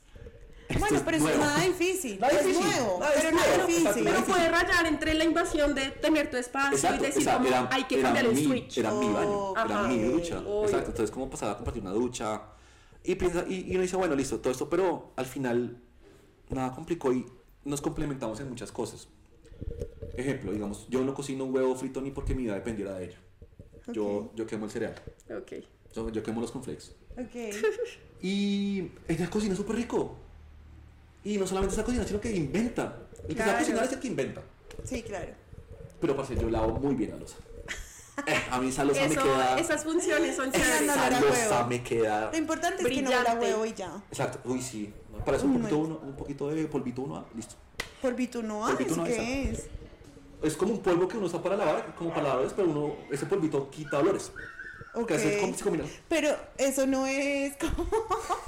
esto Bueno, es pero eso es nuevo". nada difícil. Nada es difícil. nuevo, Nada, es pero nada difícil. Exacto. Pero puede rayar entre la invasión de tener tu espacio Exacto, y decir exacto, como era, hay que era cambiar el mi, switch. Era mi baño, era Ajá. mi ducha. Obvio. Exacto, entonces como pasar a compartir una ducha. Y, piensa, y, y uno dice, bueno, listo, todo esto, pero al final nada complicó y nos complementamos en muchas cosas. Ejemplo, digamos, yo no cocino un huevo frito ni porque mi vida dependiera de ello. Yo, yo quemo el cereal, Ok. Yo, yo quemo los cornflakes. Ok. Y ella cocina súper rico. Y no solamente está cocinando, sino que inventa. El que sabe Claro. cocinar es el que inventa. Sí, claro. Pero, parce, yo lavo muy bien la losa. Eh, a mí esa losa me queda... esas funciones son chéveres. Esa losa me queda... Lo importante es que no Brillante. huevo y ya. Exacto, uy, sí. Para eso un poquito, uno, un poquito de polvito uno, ah, listo. Polvito no hay, Polvito no ¿qué es? Es como un polvo que uno usa para lavar, como para lavar, pero uno, ese polvito quita olores. Ok. Que hace como se combina. Pero eso no es como...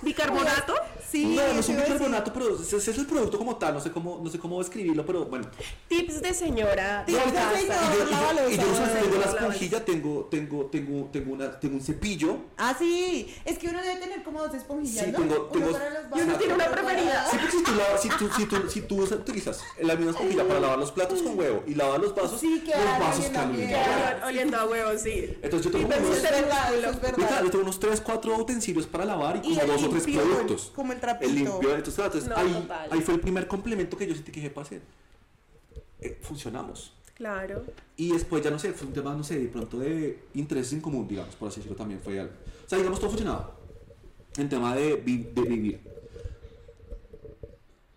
¿Bicarbonato? Sí, no, no es un bicarbonato, pero ese, ese es el producto como tal, no sé cómo, no sé cómo describirlo, pero bueno. Tips de señora. de Tips de casa. señora. Y yo, y yo- y tengo la esponjilla, tengo, tengo, tengo, tengo, una, tengo un cepillo. Ah, sí. Es que uno debe tener como dos esponjillas, Sí, ¿no? tengo- Uno tengo- para los Y uno tiene una preferida. Sí, porque si tú, lavas- si tú, si tú, si tú utilizas la misma esponjilla para lavar los platos con huevo y lavar los vasos, Sí, los vasos bien. oliendo a huevo. Sí. Entonces yo tengo unos, es es yo tengo unos 3, 4 utensilios para lavar y como dos o tres productos. como el trapito. El limpio, claro, entonces No, ahí, ahí fue el primer complemento que yo sentí que dije, parce, eh, funcionamos. Claro. Y después ya no sé, fue un tema, no sé, de pronto de intereses en común, digamos, por así decirlo, también fue algo. O sea, digamos, todo funcionaba en tema de, vi- de vivir.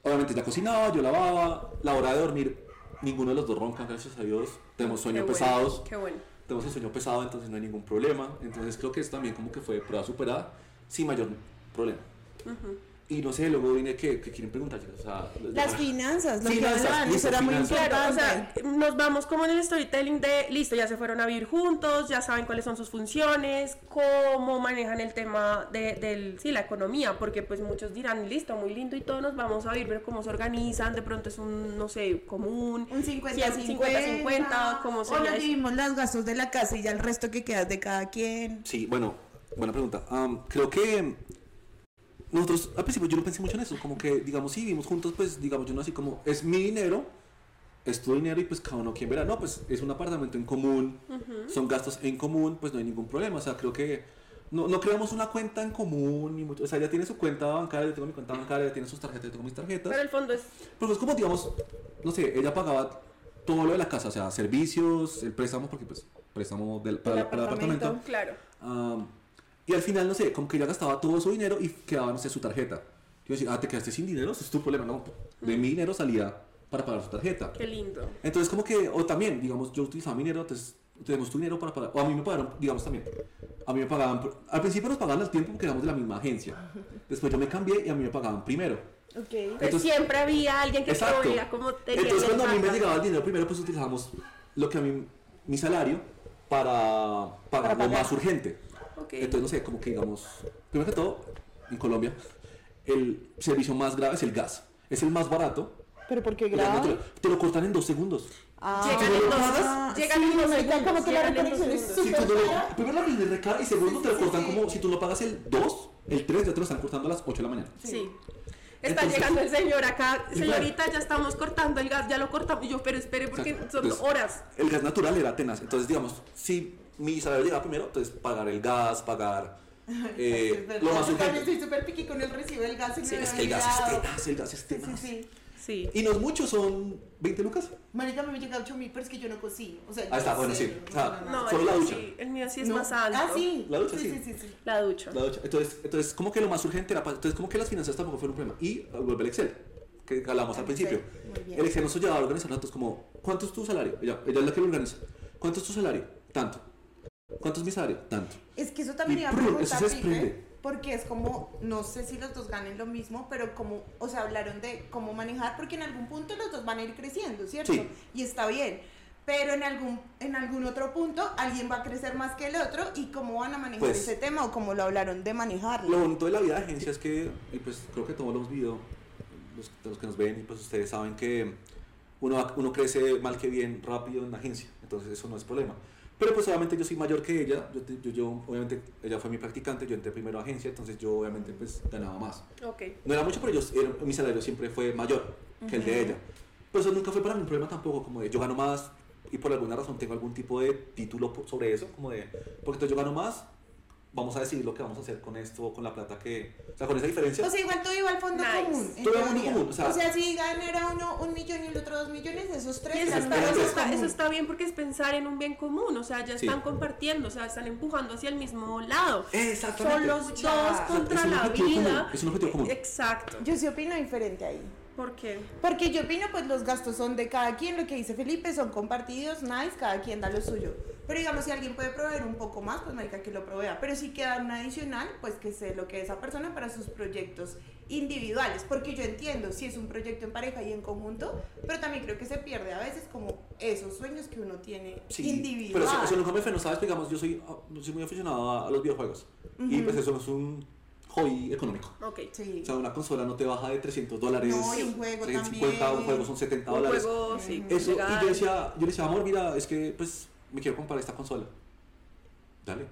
Obviamente ya cocinaba, yo lavaba, la hora de dormir, ninguno de los dos roncan, gracias a Dios. Tenemos Qué sueños bueno, pesados, Qué bueno. tenemos el sueño pesado, entonces no hay ningún problema. Entonces creo que es también como que fue prueba superada sin mayor problema. Y no sé, luego vine que, que quieren preguntar, o sea, Las finanzas, lo Finanzas, que hablan, eso era muy finanzas. importante. Claro, o sea, nos vamos como en el storytelling de, listo, ya se fueron a vivir juntos, ya saben cuáles son sus funciones, cómo manejan el tema de, del, sí, la economía, porque pues muchos dirán, listo, muy lindo y todo, nos vamos a vivir, pero cómo se organizan, de pronto es un, no sé, común, Un 50-50, 50-50, cómo O nos dividimos los gastos de la casa y ya el resto que queda de cada quien. Sí, bueno, buena pregunta. Am, creo que nosotros al principio yo no pensé mucho en eso, como que digamos si vivimos juntos, pues digamos yo no así como es mi dinero, es tu dinero y pues cada uno quien verá, no, pues es un apartamento en común, son gastos en común, pues no hay ningún problema, o sea, creo que no, no creamos una cuenta en común, ni mucho, o sea, ella tiene su cuenta bancaria, yo tengo mi cuenta bancaria, ella tiene sus tarjetas, yo tengo mis tarjetas, Pero el fondo es, pero es como digamos, no sé, ella pagaba todo lo de la casa, o sea, servicios, el préstamo, porque pues préstamo del, para, El para el apartamento. apartamento. claro, Am, y al final, no sé, como que ella gastaba todo su dinero y quedaba, no sé, su tarjeta. Yo decía, ah, te quedaste sin dinero, ese es tu problema. No, de mi dinero salía para pagar su tarjeta. qué lindo. Entonces, como que, o también, digamos, yo utilizaba mi dinero, entonces tenemos tu dinero para pagar. O a mí me pagaron, digamos también. A mí me pagaban, al principio nos pagaban al tiempo porque éramos de la misma agencia. Después yo me cambié y a mí me pagaban primero. Ok. Entonces- Siempre había alguien que Exacto. proveía como tenía Entonces, cuando a mí me llegaba el dinero primero, pues utilizamos lo que a mí, mi salario, para pagar Para lo pagar. más urgente. Entonces, no sé, como que digamos, primero que todo, en Colombia, el servicio más grave es el gas. Es el más barato. ¿Pero por qué grave? Te lo cortan en dos segundos. Ah, Llegan en dos, llegan en dos segundos, como que la reconexión es súper cara. primero la de recarga y segundo te lo sí, cortan sí. como si tú no pagas el 2, el 3 ya te lo están cortando a las 8 de la mañana. Sí. Está Entonces- llegando el señor acá, señorita, ya estamos cortando el gas, ya lo cortamos. Y yo, pero espere, porque son horas. El gas natural era tenaz. Entonces, digamos, si mi salario llegaba primero, entonces pagar el gas, pagar eh, Es lo más Yo también urgente. estoy súper piqui con el recibo del gas. y Sí, me Es que el gas es tenaz, el gas es Sí, sí, tenaz. sí. Sí. Y no es mucho, son 20 lucas. Marica, me llega 8 mil, pero es que yo no cocino. O sea, Ahí está, bueno, sí. no O sea, No. Solo la ducha. sí, el mío sí es No. más alto. Ah, sí. La ducha, sí. sí. Sí. La ducha. La ducha. Entonces, entonces, como que lo más urgente era, entonces como que las finanzas tampoco fueron un problema. Y vuelve el Excel, que hablamos al Excel, principio. muy bien. El Excel nos ayudaba a organizar datos como, ¿cuánto es tu salario? Ella, ella es la que lo organiza. ¿Cuánto es tu salario? Tanto. ¿Cuánto es mi salario? Tanto. Es que eso también Y iba a ¡prum! eso preguntar, se. Pipe. porque es como, no sé si los dos ganen lo mismo, pero como, o sea, hablaron de cómo manejar, porque en algún punto los dos van a ir creciendo, ¿cierto? Sí. Y está bien. Pero en algún, en algún otro punto alguien va a crecer más que el otro y cómo van a manejar Pues- ese tema o cómo lo hablaron de manejarlo. Lo bonito de la vida de agencia es que, y pues creo que todos los videos, los, los que nos ven, y pues ustedes saben que uno, uno crece mal que bien rápido en la agencia, entonces eso no es problema. Pero pues obviamente yo soy mayor que ella, yo, yo, yo- obviamente ella fue mi practicante, yo entré primero a agencia, entonces yo obviamente pues ganaba más. Ok. No era mucho, pero yo, era- mi salario siempre fue mayor que el de ella. Pero eso nunca fue para mí un problema tampoco, como de yo gano más y por alguna razón tengo algún tipo de título sobre eso, como de, porque entonces yo gano más, vamos a decidir lo que vamos a hacer con esto, con la plata que, o sea, con esa diferencia. O sea, igual todo iba al fondo Nice. común. Todo iba al fondo común, o sea- si ganara uno un millón y el otro dos millones, esos tres eso está, eso, está, común. eso está bien porque es pensar en un bien común, o sea, ya Sí. están compartiendo, o sea, están empujando hacia el mismo lado. Exactamente. Son los dos Ya. contra la común, vida. es un objetivo común. Exacto. Yo sí opino diferente ahí. ¿Por qué? Porque yo opino, pues los gastos son de cada quien, lo que dice Felipe, son compartidos, nice, cada quien da lo suyo. Pero digamos, si alguien puede proveer un poco más, pues marica que lo provea. Pero si queda un adicional, pues que sé lo que esa persona para sus proyectos individuales. Porque yo entiendo si es un proyecto en pareja y en conjunto, pero también creo que se pierde a veces como esos sueños que uno tiene Sí, individual. pero eso, eso nunca me frenó, ¿sabes? Digamos, yo soy, soy muy aficionado a, a los videojuegos. Y pues eso no es un hobby económico. Ok. Sí. O sea, una consola no te baja de 300 dólares. No, y un juego 350, también. un juego son 70 Un dólares. juego, sí. Eso, y legal. yo decía, yo le decía, amor, mira, es que pues me quiero comprar esta consola. Dale.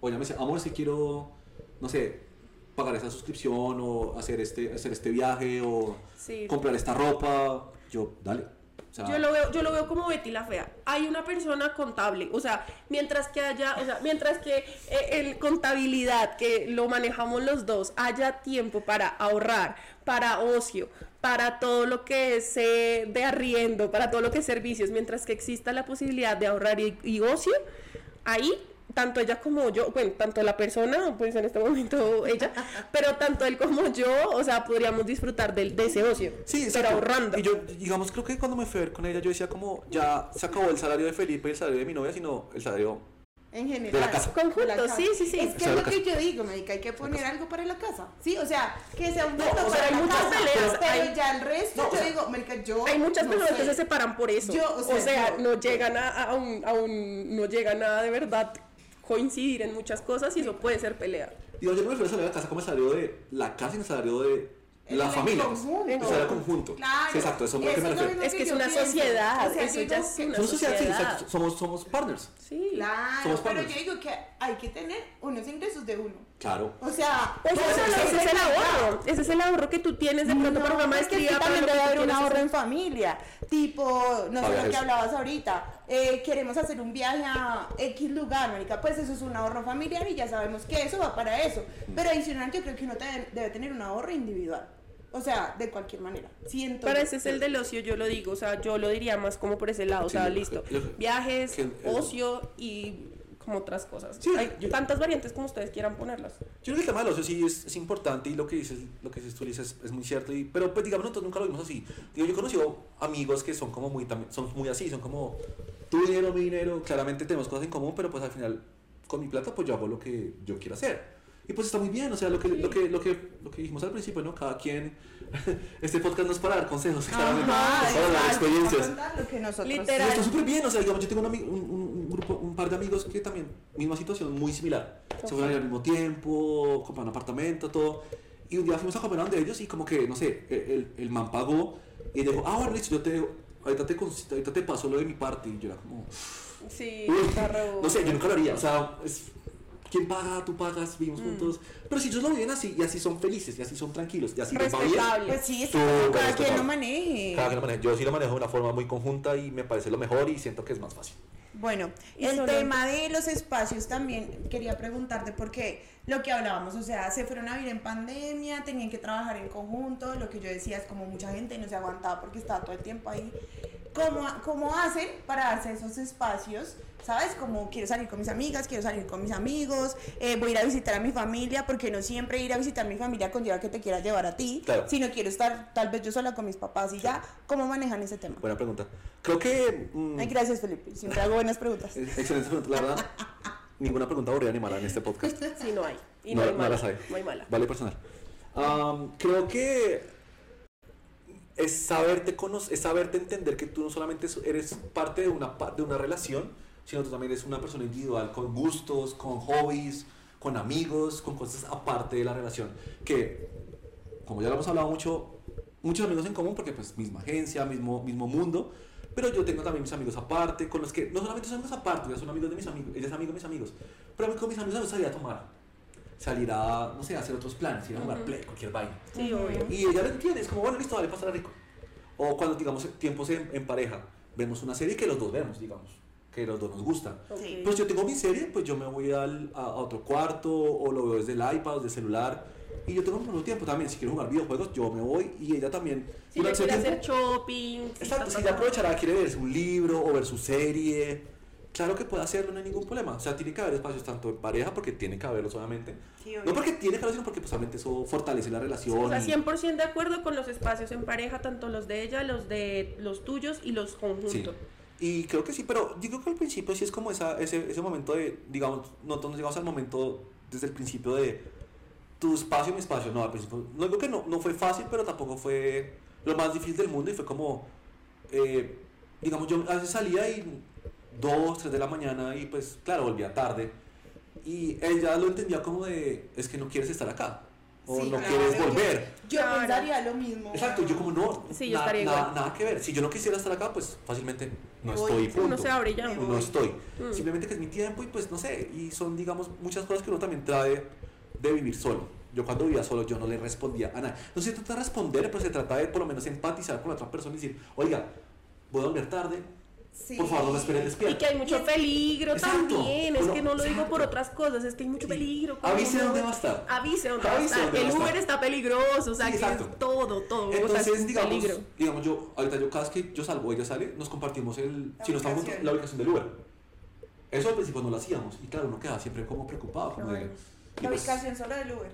O ella me decía, amor, si quiero, no sé, pagar esa suscripción o hacer este, hacer este viaje o Sí. comprar esta ropa. Yo, dale. O sea, Yo lo, veo, yo lo veo como Betty la Fea. Hay una persona contable, o sea, mientras que haya, o sea, mientras que eh, el contabilidad, que lo manejamos los dos, haya tiempo para ahorrar, para ocio, para todo lo que es eh, de arriendo, para todo lo que es servicios, mientras que exista la posibilidad de ahorrar y, y ocio, ahí tanto ella como yo, bueno, tanto la persona, pues en este momento ella, pero tanto él como yo, o sea, podríamos disfrutar del, de ese ocio, Sí, pero ahorrando. Y yo, digamos, creo que cuando me fui a ver con ella, yo decía como, ya se acabó el salario de Felipe y el salario de mi novia, sino el salario... En general. De la casa. Conjunto, De la casa. sí, sí, sí. Es que O sea, es lo que yo digo, médica, hay que poner algo para la casa. Sí, o sea, que sea un No, gasto o sea, para hay la muchas casa, peleas, Pero hay- ya el resto, No, o yo sea, digo, médica, yo. Hay muchas no personas sé. que se separan por eso. Yo, o o sea, sea, yo- no llegan a, a un, a un- no llegan a de verdad coincidir en muchas cosas y eso puede ser pelea. Digo, yo no me refiero al salario de la casa como el salario de la casa, sino el salario de la familia. conjunto. El salario conjunto. Claro. Sí, exacto, eso es lo que me refiero. Es que es una pienso. sociedad, O sea, eso yo ya digo es una Somos sociedad, sí, sociedad. exacto, somos, somos partners. Sí. Claro, Somos pero yo digo que hay que tener unos ingresos de uno. Claro. O sea, Pues ese, es el ahorro, ese es el ahorro que tú tienes de pronto para una No, es que maestría. también lo que debe haber un ahorro en familia. Tipo, no sé lo que hablabas ahorita. eh, queremos hacer un viaje a X lugar, marica. Pues eso es un ahorro familiar y ya sabemos que eso va para eso. Pero adicional, yo creo que uno te- debe tener un ahorro individual. O sea, de cualquier manera. Siento. Para ese es el del ocio, yo lo digo, o sea, yo lo diría más como por ese lado, o Sí, sea, yo- listo, viajes, ocio y como otras cosas. Sí, Hay yo- tantas variantes como ustedes quieran ponerlas. Yo creo que el tema del ocio sí es, es importante y lo que dices, lo que dices tú Liz, es, es muy cierto. Y, pero pues digamos nosotros nunca lo vimos así. Digo, yo he conocido amigos que son como muy también, son muy así, son como tu dinero, mi dinero, claramente tenemos cosas en común, pero pues al final con mi plata pues yo hago lo que yo quiero hacer. Y pues está muy bien, o sea, lo que, lo que, lo que, lo que dijimos al principio, ¿no? Cada quien, este podcast no es para dar consejos, claramente, Ajá, es para de exacto, experiencias. lo que nosotros Literal. Y está súper bien, o sea, digamos, yo tengo un, un, un- grupo, un par de amigos que también, misma situación, muy similar. Se fueron al mismo tiempo, compraron apartamento, todo. Y un día fuimos a comer a donde ellos y como que, no sé, el, el, el man pagó y dijo, ah, bueno, listo, yo te, ahorita te, ahorita te paso lo de mi parte. Y yo era como, Sí, uy, está re- no sé, yo nunca lo haría, o sea, es, ¿quién paga? Tú pagas, vivimos Mm. juntos. Pero si ellos lo viven así, y así son felices, y así son tranquilos, y así les va bien. Pues sí, es Tú, cada quien lo maneje. Cada quien lo maneja. Yo sí lo manejo de una forma muy conjunta y me parece lo mejor y siento que es más fácil. Bueno, Y el tema de los espacios también quería preguntarte porque lo que hablábamos, o sea, se fueron a vivir en pandemia, tenían que trabajar en conjunto, lo que yo decía es como mucha gente no se aguantaba porque estaba todo el tiempo ahí. ¿Cómo, cómo hacen para darse esos espacios? ¿Sabes? Como quiero salir con mis amigas, quiero salir con mis amigos, eh, voy a ir a visitar a mi familia, porque no siempre ir a visitar a mi familia conlleva que te quieras llevar a ti, Claro. sino quiero estar tal vez yo sola con mis papás y ya. ¿Cómo manejan ese tema? Buena pregunta. Creo que... mm, Ay, gracias Felipe, siempre hago buenas preguntas. Excelente pregunta, la verdad. ninguna pregunta aburrida ni mala en este podcast. Sí, no hay. Y No- no, hay mala. hay. No hay mala. Vale, personal. Am, creo que es saberte conocer, es saberte entender que tú no solamente eres parte de una, de una relación, sino tú también eres una persona individual con gustos, con hobbies, con amigos, con cosas aparte de la relación. Que, como ya lo hemos hablado mucho, muchos amigos en común, porque pues misma agencia, mismo, mismo mundo, pero yo tengo también mis amigos aparte, con los que no solamente son amigos aparte, ya son amigos de mis amigos, ella es amigo de mis amigos, pero a mí con mis amigos me gustaría tomar, salir a, no sé, a hacer otros planes, ir a jugar Ujú. play, cualquier vaina. Sí, obvio. Y ella lo entiende, es como, bueno, listo, dale, pasará rico. O cuando, digamos, tiempos en, en pareja, vemos una serie que los dos vemos, digamos, que los dos nos gusta. Sí. Pues yo tengo mi serie, pues yo me voy al, a, a otro cuarto o lo veo desde el iPad o desde el celular. Y yo tengo propio tiempo también. Si quiero jugar videojuegos, yo me voy y ella también. Si quiere ese hacer tiempo- shopping. si Exacto, si ella aprovechará, quiere ver un libro o ver su serie. Claro que puede hacerlo, no hay ningún problema. O sea, tiene que haber espacios tanto en pareja, porque tiene que haberlos obviamente. Sí. No porque tiene que haberlo, sino porque pues, obviamente eso fortalece la relación. O sea, y- 100% de acuerdo con los espacios en pareja, tanto los de ella, los de los tuyos y los Sí. Y creo que sí, pero yo creo que al principio sí es como esa, ese, ese momento de, digamos, nosotros llegamos al momento desde el principio de tu espacio, mi espacio. No, al principio, no digo que no, no fue fácil, pero tampoco fue lo más difícil del mundo y fue como, eh, digamos, yo a veces salía y dos, tres de la mañana y pues claro, volvía tarde. Y ella lo entendía como de, es que no quieres estar acá. O Sí, no claro. quieres volver. Yo Claro. pensaría lo mismo. Exacto, yo como no, Sí, yo na- estaría nada, igual. nada que ver. Si yo no quisiera estar acá, pues fácilmente no Me voy. estoy. Punto. Uno se abre ya. No voy. estoy. Mm. Simplemente que es mi tiempo y pues no sé. Y son, digamos, muchas cosas que uno también trae de vivir solo. Yo cuando vivía solo, yo no le respondía a nadie. No se trata de responder, pero se trata de por lo menos empatizar con la otra persona y decir, oiga, voy a volver tarde. Sí. Por favor, no me esperen Y despierto. que hay mucho peligro Exacto. también. Es que no lo digo por otras cosas, es que hay mucho peligro. Avise dónde va a estar. Avise dónde va a estar. El Uber está peligroso, o sea, Sí, que es todo, todo. o sea, Entonces, es un digamos, peligro. digamos, yo, ahorita yo cada vez que yo salgo o ella sale, nos compartimos el, La si no estamos juntos, ubicación. la ubicación del Uber. Eso al principio no lo hacíamos. Y claro, uno quedaba siempre como preocupado. Como de, y La pues, ubicación solo del Uber.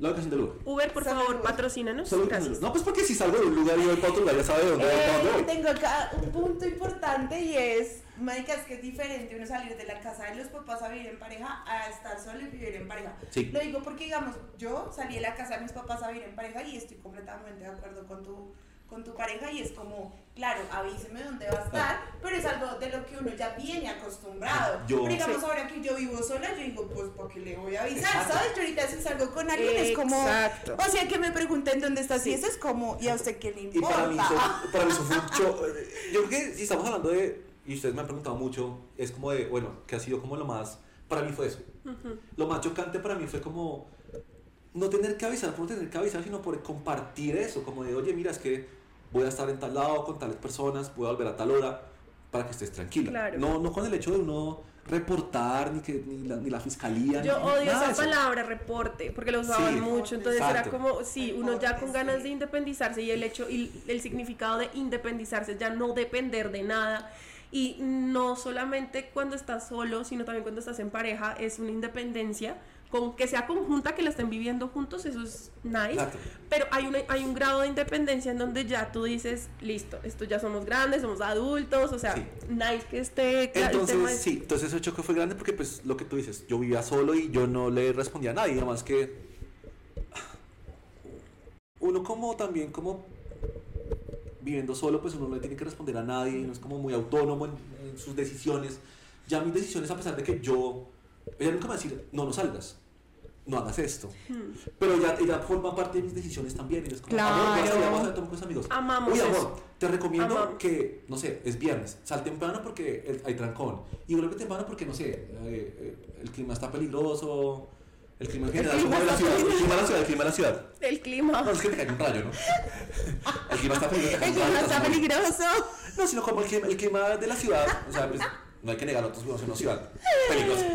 La ubicación del Uber. Uber, por favor, patrocínanos. Gracias. No, pues porque si salgo de un lugar y voy para otro lugar, ya sabe dónde, Eh, voy. tengo acá un punto importante y es, marica, es que es diferente uno salir de la casa de los papás a vivir en pareja a estar solo y vivir en pareja. Sí. Lo digo porque, digamos, yo salí de la casa de mis papás a vivir en pareja y estoy completamente de acuerdo con tu, con tu pareja y es como, claro, avíseme dónde va a estar, pero es algo de lo que uno ya viene acostumbrado. Yo- pero digamos, Sí. ahora que yo vivo sola, yo digo, pues, ¿por qué le voy a avisar? Exacto. ¿Sabes? Yo ahorita si salgo con alguien es como... Exacto. O sea, que me pregunten dónde estás Sí. y eso es como, ¿y a usted qué le Y importa? para mí, eso, para mí eso fue un cho- Yo creo que si estamos hablando de, y ustedes me han preguntado mucho, es como de, bueno, que ha sido como lo más, para mí fue eso. Lo más chocante para mí fue como no tener que avisar por tener que avisar, sino por compartir eso, como de, oye, mira, es que voy a estar en tal lado con tales personas, voy a volver a tal hora, para que estés tranquila. Claro. No, no con el hecho de uno reportar, ni, que, ni, la, ni la fiscalía. Yo ni- odio esa palabra, reporte, porque lo usaban Sí, mucho, entonces era exacto. como, sí, uno ya con Reporte, ganas sí. de independizarse y el hecho, y el significado de independizarse, ya no depender de nada, y no solamente cuando estás solo, sino también cuando estás en pareja, es una independencia, con que sea conjunta, que la estén viviendo juntos, eso es nice, Exacto. pero hay, una, hay un grado de independencia en donde ya tú dices, listo, esto ya somos grandes, somos adultos, o sea, Sí. nice que esté Entonces, es- sí, entonces ese choque fue grande porque, pues, lo que tú dices, yo vivía solo y yo no le respondía a nadie, además que uno como también, como viviendo solo, pues uno no le tiene que responder a nadie, uno es como muy autónomo en, en sus decisiones. Ya mis decisiones, a pesar de que yo, ella nunca me va a decir, no, no salgas, no hagas esto. Hmm. Pero ella, ella forma parte de mis decisiones también. Y es como, Claro. amor, voy a salir a tomar con mis amigos. Amamos Uy, eso. amor, te recomiendo Amamos. que, no sé, es viernes, sal temprano porque hay trancón. Y vuelve temprano porque, no sé, eh, eh, el clima está peligroso. El clima en general, la ciudad, el clima de la ciudad, el clima de la ciudad. el clima. No, es que te cae un rayo, ¿no? El clima está peligroso. El clima está peligroso. No, sino como el clima, el clima de la ciudad. O sea, pues, no hay que negar, nosotros vivimos en una ciudad peligrosa.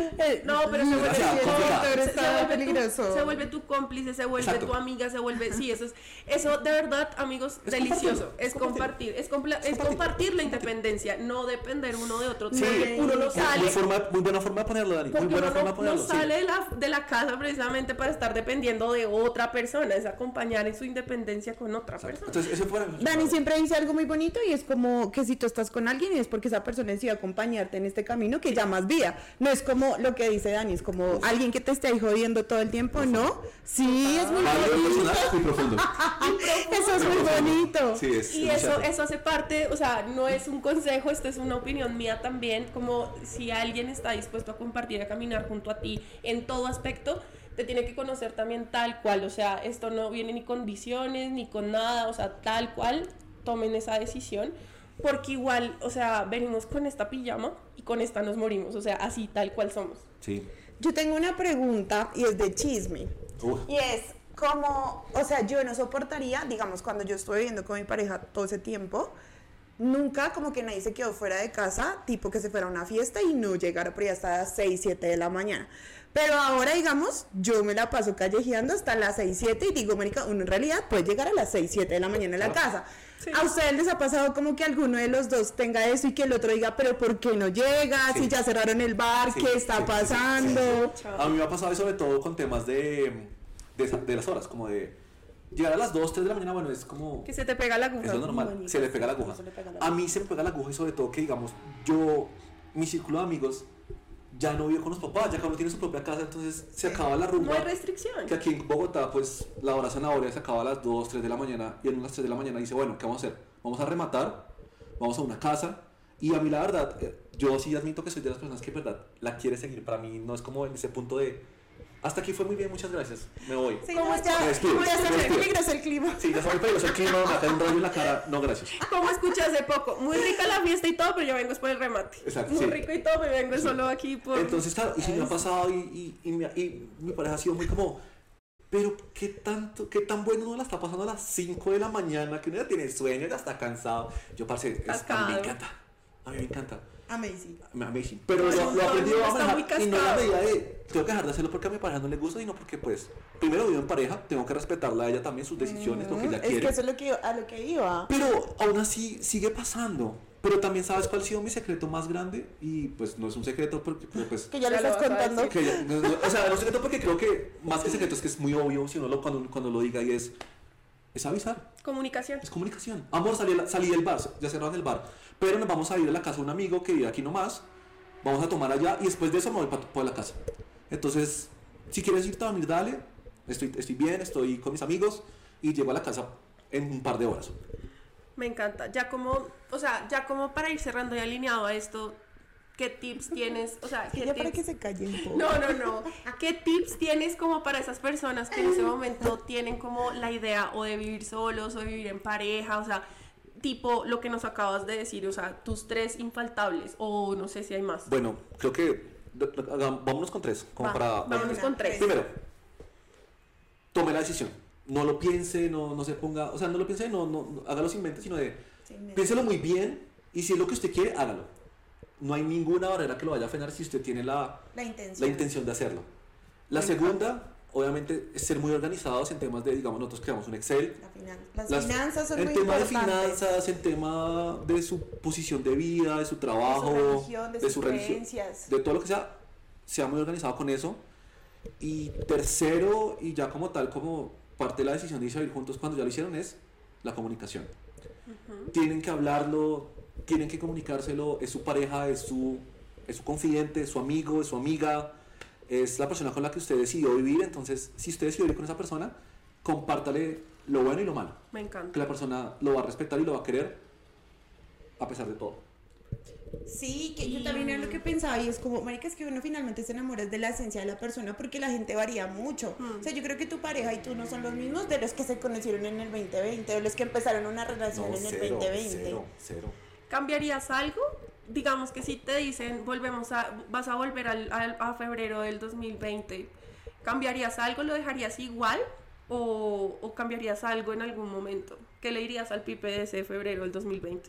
No, pero se vuelve, se- se- se vuelve peligroso. Tu, se vuelve tu cómplice, se vuelve Exacto. tu amiga, se vuelve. Sí, eso es. Eso de verdad, amigos, Es delicioso. Es compartir. Es, compla- es compartir, compartir la independencia, no depender uno de otro. Sí. Uno no Muy, sale. muy forma, muy buena forma de ponerlo, Dani. Muy Porque buena uno forma no, de ponerlo. no sí. sale de la, de la casa precisamente para estar dependiendo de otra persona, es acompañar en su independencia con otra Exacto. persona. Entonces, eso fue Dani siempre dice algo muy bonito y es como que si tú estás con alguien y es porque esa persona decide acompañarte acompañarte en este camino que llamas vida. No es como lo que dice Dani, es como alguien que te esté ahí jodiendo todo el tiempo, ¿no? Sí, es muy bonito. personal, muy profundo. Eso es muy bonito. Sí, es. Y es eso, eso hace parte, o sea, no es un consejo, esto es una opinión mía también, como si alguien está dispuesto a compartir, a caminar junto a ti en todo aspecto, te tiene que conocer también tal cual, o sea, esto no viene ni con visiones, ni con nada, o sea, tal cual, tomen esa decisión, porque igual, o sea, venimos con esta pijama y con esta nos morimos, o sea, así tal cual somos. Sí. Yo tengo una pregunta y es de chisme. Uf. Y es como, o sea, yo no soportaría, digamos, cuando yo estuve viviendo con mi pareja todo ese tiempo, nunca como que nadie se quedó fuera de casa, tipo que se fuera a una fiesta y no llegara por ahí hasta las 6, 7 de la mañana. Pero ahora, digamos, yo me la paso callejeando hasta las 6, 7 y digo, marica, uno en realidad puede llegar a las 6, 7 de la mañana a la casa. Sí. ¿A ustedes les ha pasado como que alguno de los dos tenga eso y que el otro diga, pero ¿por qué no llega? Sí. Si ya cerraron el bar, Sí, ¿qué sí, está sí, sí, pasando? A mí me ha pasado eso sobre todo con temas de, de, las horas, como de llegar a las 2, 3 de la mañana, bueno, es como... Que se te pega la aguja. Eso es normal, bonito. se le pega la aguja. Pega la A mí se me pega la aguja y sobre todo que, digamos, yo, mi círculo de amigos ya no vive con los papás, ya cada uno tiene su propia casa, entonces se acaba la No rumba. hay restricción. Que aquí en Bogotá, pues la hora zanahoria se acaba a las 2, 3 de la mañana y en las 3 de la mañana dice, bueno, ¿qué vamos a hacer? Vamos a rematar, vamos a una casa y a mí la verdad, eh, yo sí admito que soy de las personas que en verdad la quiere seguir. Para mí no es como en ese punto de, hasta aquí fue muy bien, muchas gracias, me voy. Sí, ¿Cómo no, está? ya, Me despido, ya me se peligroso el clima. Sí, ya saben peligroso el clima, me cae un rayo en la cara, no gracias. Como escuché hace poco, muy rica la fiesta y todo, pero yo vengo es por el remate. Exacto, Muy sí. rico y todo, pero vengo solo aquí por... Entonces, claro, y si me ha pasado y, y, y, mi, y mi pareja ha sido muy como, pero qué tanto, qué tan bueno uno la está pasando a las 5 de la mañana, que uno ya tiene sueño, ya está cansado. Yo, parce, es- me encanta, a mí me encanta, Amazing. amazing. Pero lo, lo aprendido a manejar y no la medida de, tengo que dejar de hacerlo porque a mi pareja no le gusta, sino porque, pues, primero vivo en pareja, tengo que respetarla a ella también, sus decisiones, lo que ella Mm, es quiere. que eso es lo que, a lo que iba. Pero aún así sigue pasando. Pero también sabes cuál ha sido mi secreto más grande y pues no es un secreto porque pero, pues Que ya lo estás contando. que ya- no, no, o sea, no es secreto porque creo que más que secreto es que es muy obvio si uno lo, cuando, cuando lo diga y es es avisar, Comunicación. es comunicación. Amor, salí, del bar, ya cerraron el bar, pero nos vamos a ir a la casa de un amigo que vive aquí nomás, vamos a tomar allá y después de eso me voy para la casa. Entonces, si quieres irte a dormir, dale, estoy, estoy bien, estoy con mis amigos y llego a la casa en un par de horas. Me encanta. Ya como, o sea, ya como para ir cerrando y alineado a esto, ¿qué tips tienes? O sea, ¿qué Ya para que tips? se calle un poco. No, no, no. ¿Qué tips tienes como para esas personas que en ese momento tienen como la idea o de vivir solos o de vivir en pareja? O sea, tipo lo que nos acabas de decir, o sea, tus tres infaltables o no sé si hay más. Bueno, creo que vámonos con tres, como Va, para... Vámonos con tres. Primero, tome la decisión. No lo piense, no, no se ponga, o sea, no lo piense, no, no, no hágalo sin mente, sino de, Sí, piénselo muy bien y si es lo que usted quiere, hágalo. No hay ninguna barrera que lo vaya a frenar si usted tiene la, La intención. la intención de hacerlo. La segunda, obviamente, es ser muy organizados en temas de, digamos, nosotros creamos un Excel, La finan- Las, las- finanzas son el muy tema de finanzas, el tema de su posición de vida, de su trabajo, de su religión, de, de sus su religión, de todo lo que sea, sea muy organizado con eso. Y tercero, y ya como tal, como parte de la decisión de irse a vivir juntos cuando ya lo hicieron, es la comunicación. Tienen que hablarlo, tienen que comunicárselo, es su pareja, es su, es su confidente, es su amigo, es su amiga, es la persona con la que usted decidió vivir. Entonces, si usted decidió vivir con esa persona, compártale lo bueno y lo malo. Me Que encanta. la persona lo va a respetar y lo va a querer a pesar de todo. Sí, que yo también era lo que pensaba y es como, marica, es que uno finalmente se enamora de la esencia de la persona porque la gente varía mucho. Mm. O sea, yo creo que tu pareja y tú no son los mismos de los que se conocieron en el 2020 o los que empezaron una relación en el 2020. cero, cero. ¿Cambiarías algo? Digamos que si te dicen, volvemos a, vas a volver al, al- a febrero del 2020, ¿cambiarías algo? ¿Lo dejarías igual? O, o cambiarías algo en algún momento? ¿Qué le dirías al pipe de ese febrero del 2020?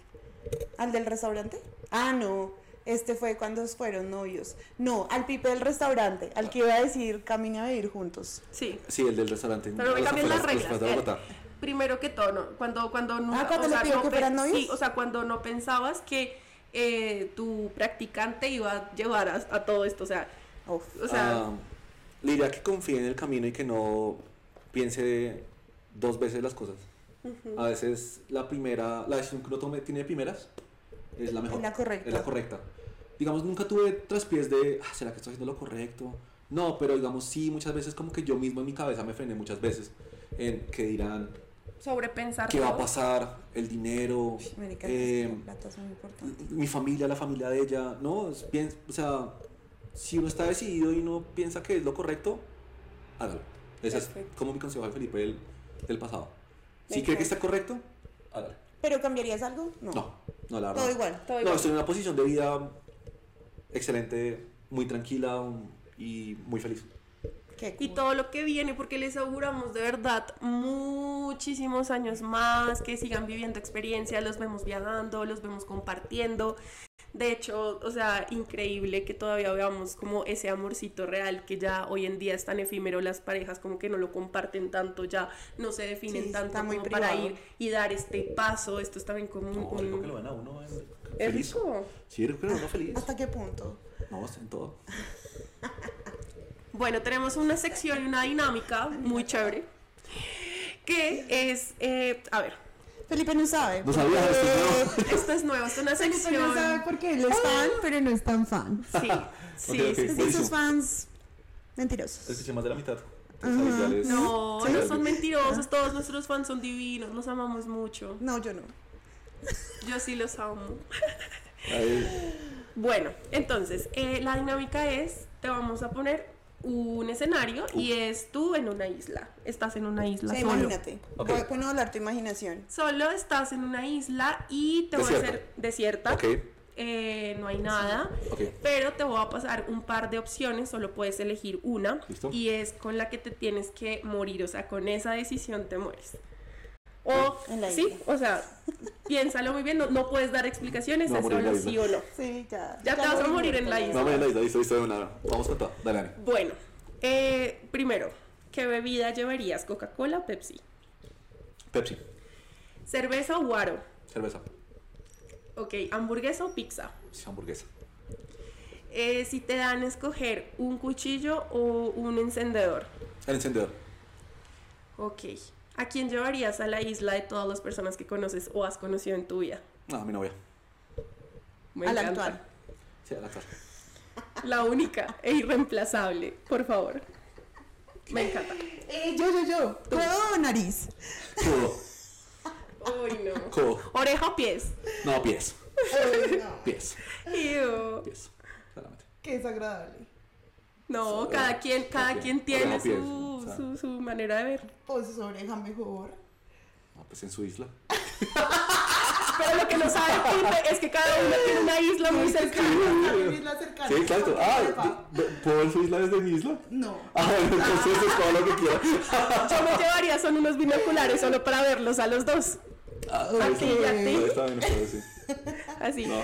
¿Al del restaurante? Ah, no. Este fue cuando fueron novios. No, al pipe del restaurante, al que iba a decir camina a vivir juntos. Sí. Sí, el del restaurante. Pero me cambian las reglas. Primero que todo, ¿no? cuando, cuando no, Ah, ¿cuando o sea, no que fueran novios? Sí, o sea, cuando no pensabas que eh, tu practicante iba a llevar a, a todo esto, o sea, Uf. o sea, Ah, le diría que confíe en el camino y que no piense dos veces las cosas. A veces la primera, la decisión que uno tome tiene de primeras es la mejor. Es la correcta. Es la correcta. digamos, nunca tuve traspiés de, ah, ¿será que estoy haciendo lo correcto? No, pero digamos, sí, muchas veces como que yo mismo en mi cabeza me frené muchas veces en que dirán, Sobrepensar qué va a pasar, el dinero, Marica, eh, la plata es muy importante. mi familia, la familia de ella, ¿no? O sea, si uno está decidido y no piensa que es lo correcto, hágalo. Ese es como mi consejo al Felipe del, del pasado. Si cree que está correcto, hágalo. ¿Pero cambiarías algo? No. No, no, la verdad. Todo igual. Todo No, igual. estoy en una posición de vida excelente, muy tranquila y muy feliz. Qué Y cool. todo lo que viene, porque les auguramos de verdad muchísimos años más, que sigan viviendo experiencias, los vemos viajando, los vemos compartiendo. De hecho, o sea, increíble que todavía veamos como ese amorcito real que ya hoy en día es tan efímero, las parejas como que no lo comparten tanto, ya no se definen Sí, tanto como para ir y dar este paso. Esto es también como un... No, un- rico que lo ven a uno en- ¿Es feliz. rico? Sí, rico que lo a feliz. ¿Hasta qué punto? No, en todo. Bueno, tenemos una sección y una dinámica muy chévere, que es, eh, a ver, Felipe no sabe. No sabía esto, porque- esto es nuevo, esto es una Felipe sección... no sabe porque él es fan, pero no es tan fan. Sí, sí, Ok, ok. sí, Es esos fans mentirosos. Escuché más de la mitad. Entonces, No, Sí. no son mentirosos, todos nuestros fans son divinos, los amamos mucho. No, yo no. Yo sí los amo. ahí- Bueno, entonces, eh, la dinámica es, te vamos a poner un escenario y es tú en una isla. Estás en una isla Sí, solo. imagínate. Voy a poner a hablar tu imaginación. Solo estás en una isla y te voy a Desierta. hacer desierta. Ok, eh, no hay nada. Pero te voy a pasar un par de opciones, solo puedes elegir una. Listo. Y es con la que te tienes que morir, o sea, con esa decisión te mueres. O, En la sí, o sea, piénsalo muy bien, no, no puedes dar explicaciones, es en solo sí o no. Sí, ya. Ya te vas a lo morir en la isla. Vamos a la isla, listo, listo, de una. Vamos con todo. Dale. Bueno, eh, primero, ¿qué bebida llevarías? ¿Coca-Cola o Pepsi? Pepsi, ¿Cerveza o guaro? cerveza, Ok, ¿hamburguesa o pizza? sí, hamburguesa. Eh, si te dan a escoger un cuchillo o un encendedor. El encendedor. Ok. ¿A quién llevarías a la isla de todas las personas que conoces o has conocido en tu vida? No, mi novia. Me A la encanta. actual. Sí, al actual. La única e irreemplazable, por favor. Me encanta. Eh, yo, yo, yo. ¿Codo o nariz? Codo, Uy, no. codo. ¿Oreja o pies? No, pies. Ay, no. Pies. Ew. Pies. Claramente. Qué desagradable. No, So- cada quien, cada quien tiene o su, o su, su manera de ver. Pues su oreja mejor. No, pues en su isla. Pero lo que no sabe Pipe es que cada uno tiene una isla muy cercana. Isla cercana. Sí, exacto. ¿Por qué, Ah, ¿puedo ver su isla desde mi isla? No. Ah, bueno, entonces es todo lo que quiera. Yo me llevaría son unos binoculares solo para verlos a los dos. Ah, A ti y a ti. Está bien, está bien, sí. Así. No.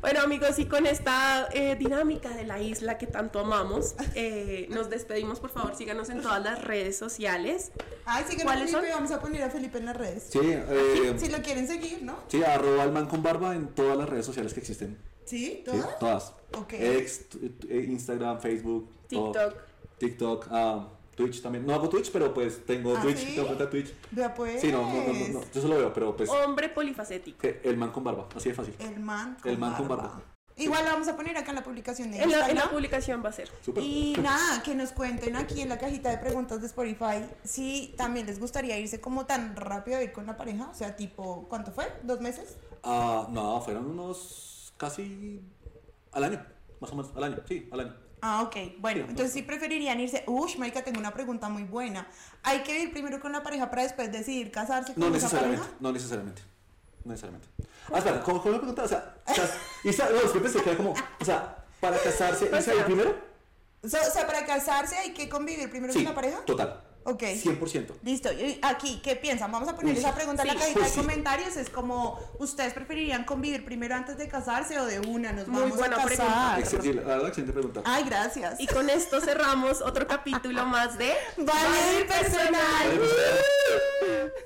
Bueno amigos, y con esta eh, dinámica de la isla que tanto amamos, eh, nos despedimos. Por favor, síganos en todas las redes sociales. Ay, síguenos ¿Cuáles Felipe, son? vamos a poner a Felipe en las redes. Sí, eh, Si lo quieren seguir, ¿no? sí, arroba el man con barba en todas las redes sociales que existen. ¿Sí? Sí, ¿Todas? todas. Ok. Ex, t- Instagram, Facebook, todo. TikTok. TikTok, ah, Twitch también. No hago Twitch, pero pues tengo ¿Ah, Twitch, sí? tengo cuenta Twitch. Vea pues. Sí, no, no, no, no, no, yo solo veo, pero pues Hombre polifacético. que el man con barba, así de fácil. El man con El man con barba. barba. Igual lo vamos a poner acá en la publicación de En la, en la publicación va a ser. Súper. Y nada, que nos cuenten aquí en la cajita de preguntas de Spotify si también les gustaría irse como tan rápido a ir con la pareja. O sea, tipo, ¿cuánto fue? ¿Dos meses? Ah, no, fueron unos casi al año, más o menos, al año, sí, al año. Ah, ok. Bueno, Sí, entonces sí preferirían irse. Ush, Marica, tengo una pregunta muy buena. ¿Hay que ir primero con la pareja para después decidir casarse con No esa necesariamente, pareja? no necesariamente. No necesariamente. Ah, espera, ¿cómo, cómo me preguntas? O sea, Isa, no, es que pensé que era como, o sea, para casarse, ¿Isa ir primero? O sea, o sea, para casarse hay que convivir primero Sí, con la pareja. total. Ok. 100%. Listo, y aquí, ¿qué piensan? Vamos a poner Uy, esa pregunta en la cajita pues de sí. comentarios. Es como, ¿ustedes preferirían convivir primero antes de casarse o de una? Nos Muy vamos buena a pregunta. casar. Excelente, la verdad, excelente pregunta. Ay, gracias. Y con esto cerramos otro capítulo más de Vale, personal. Vale, pues,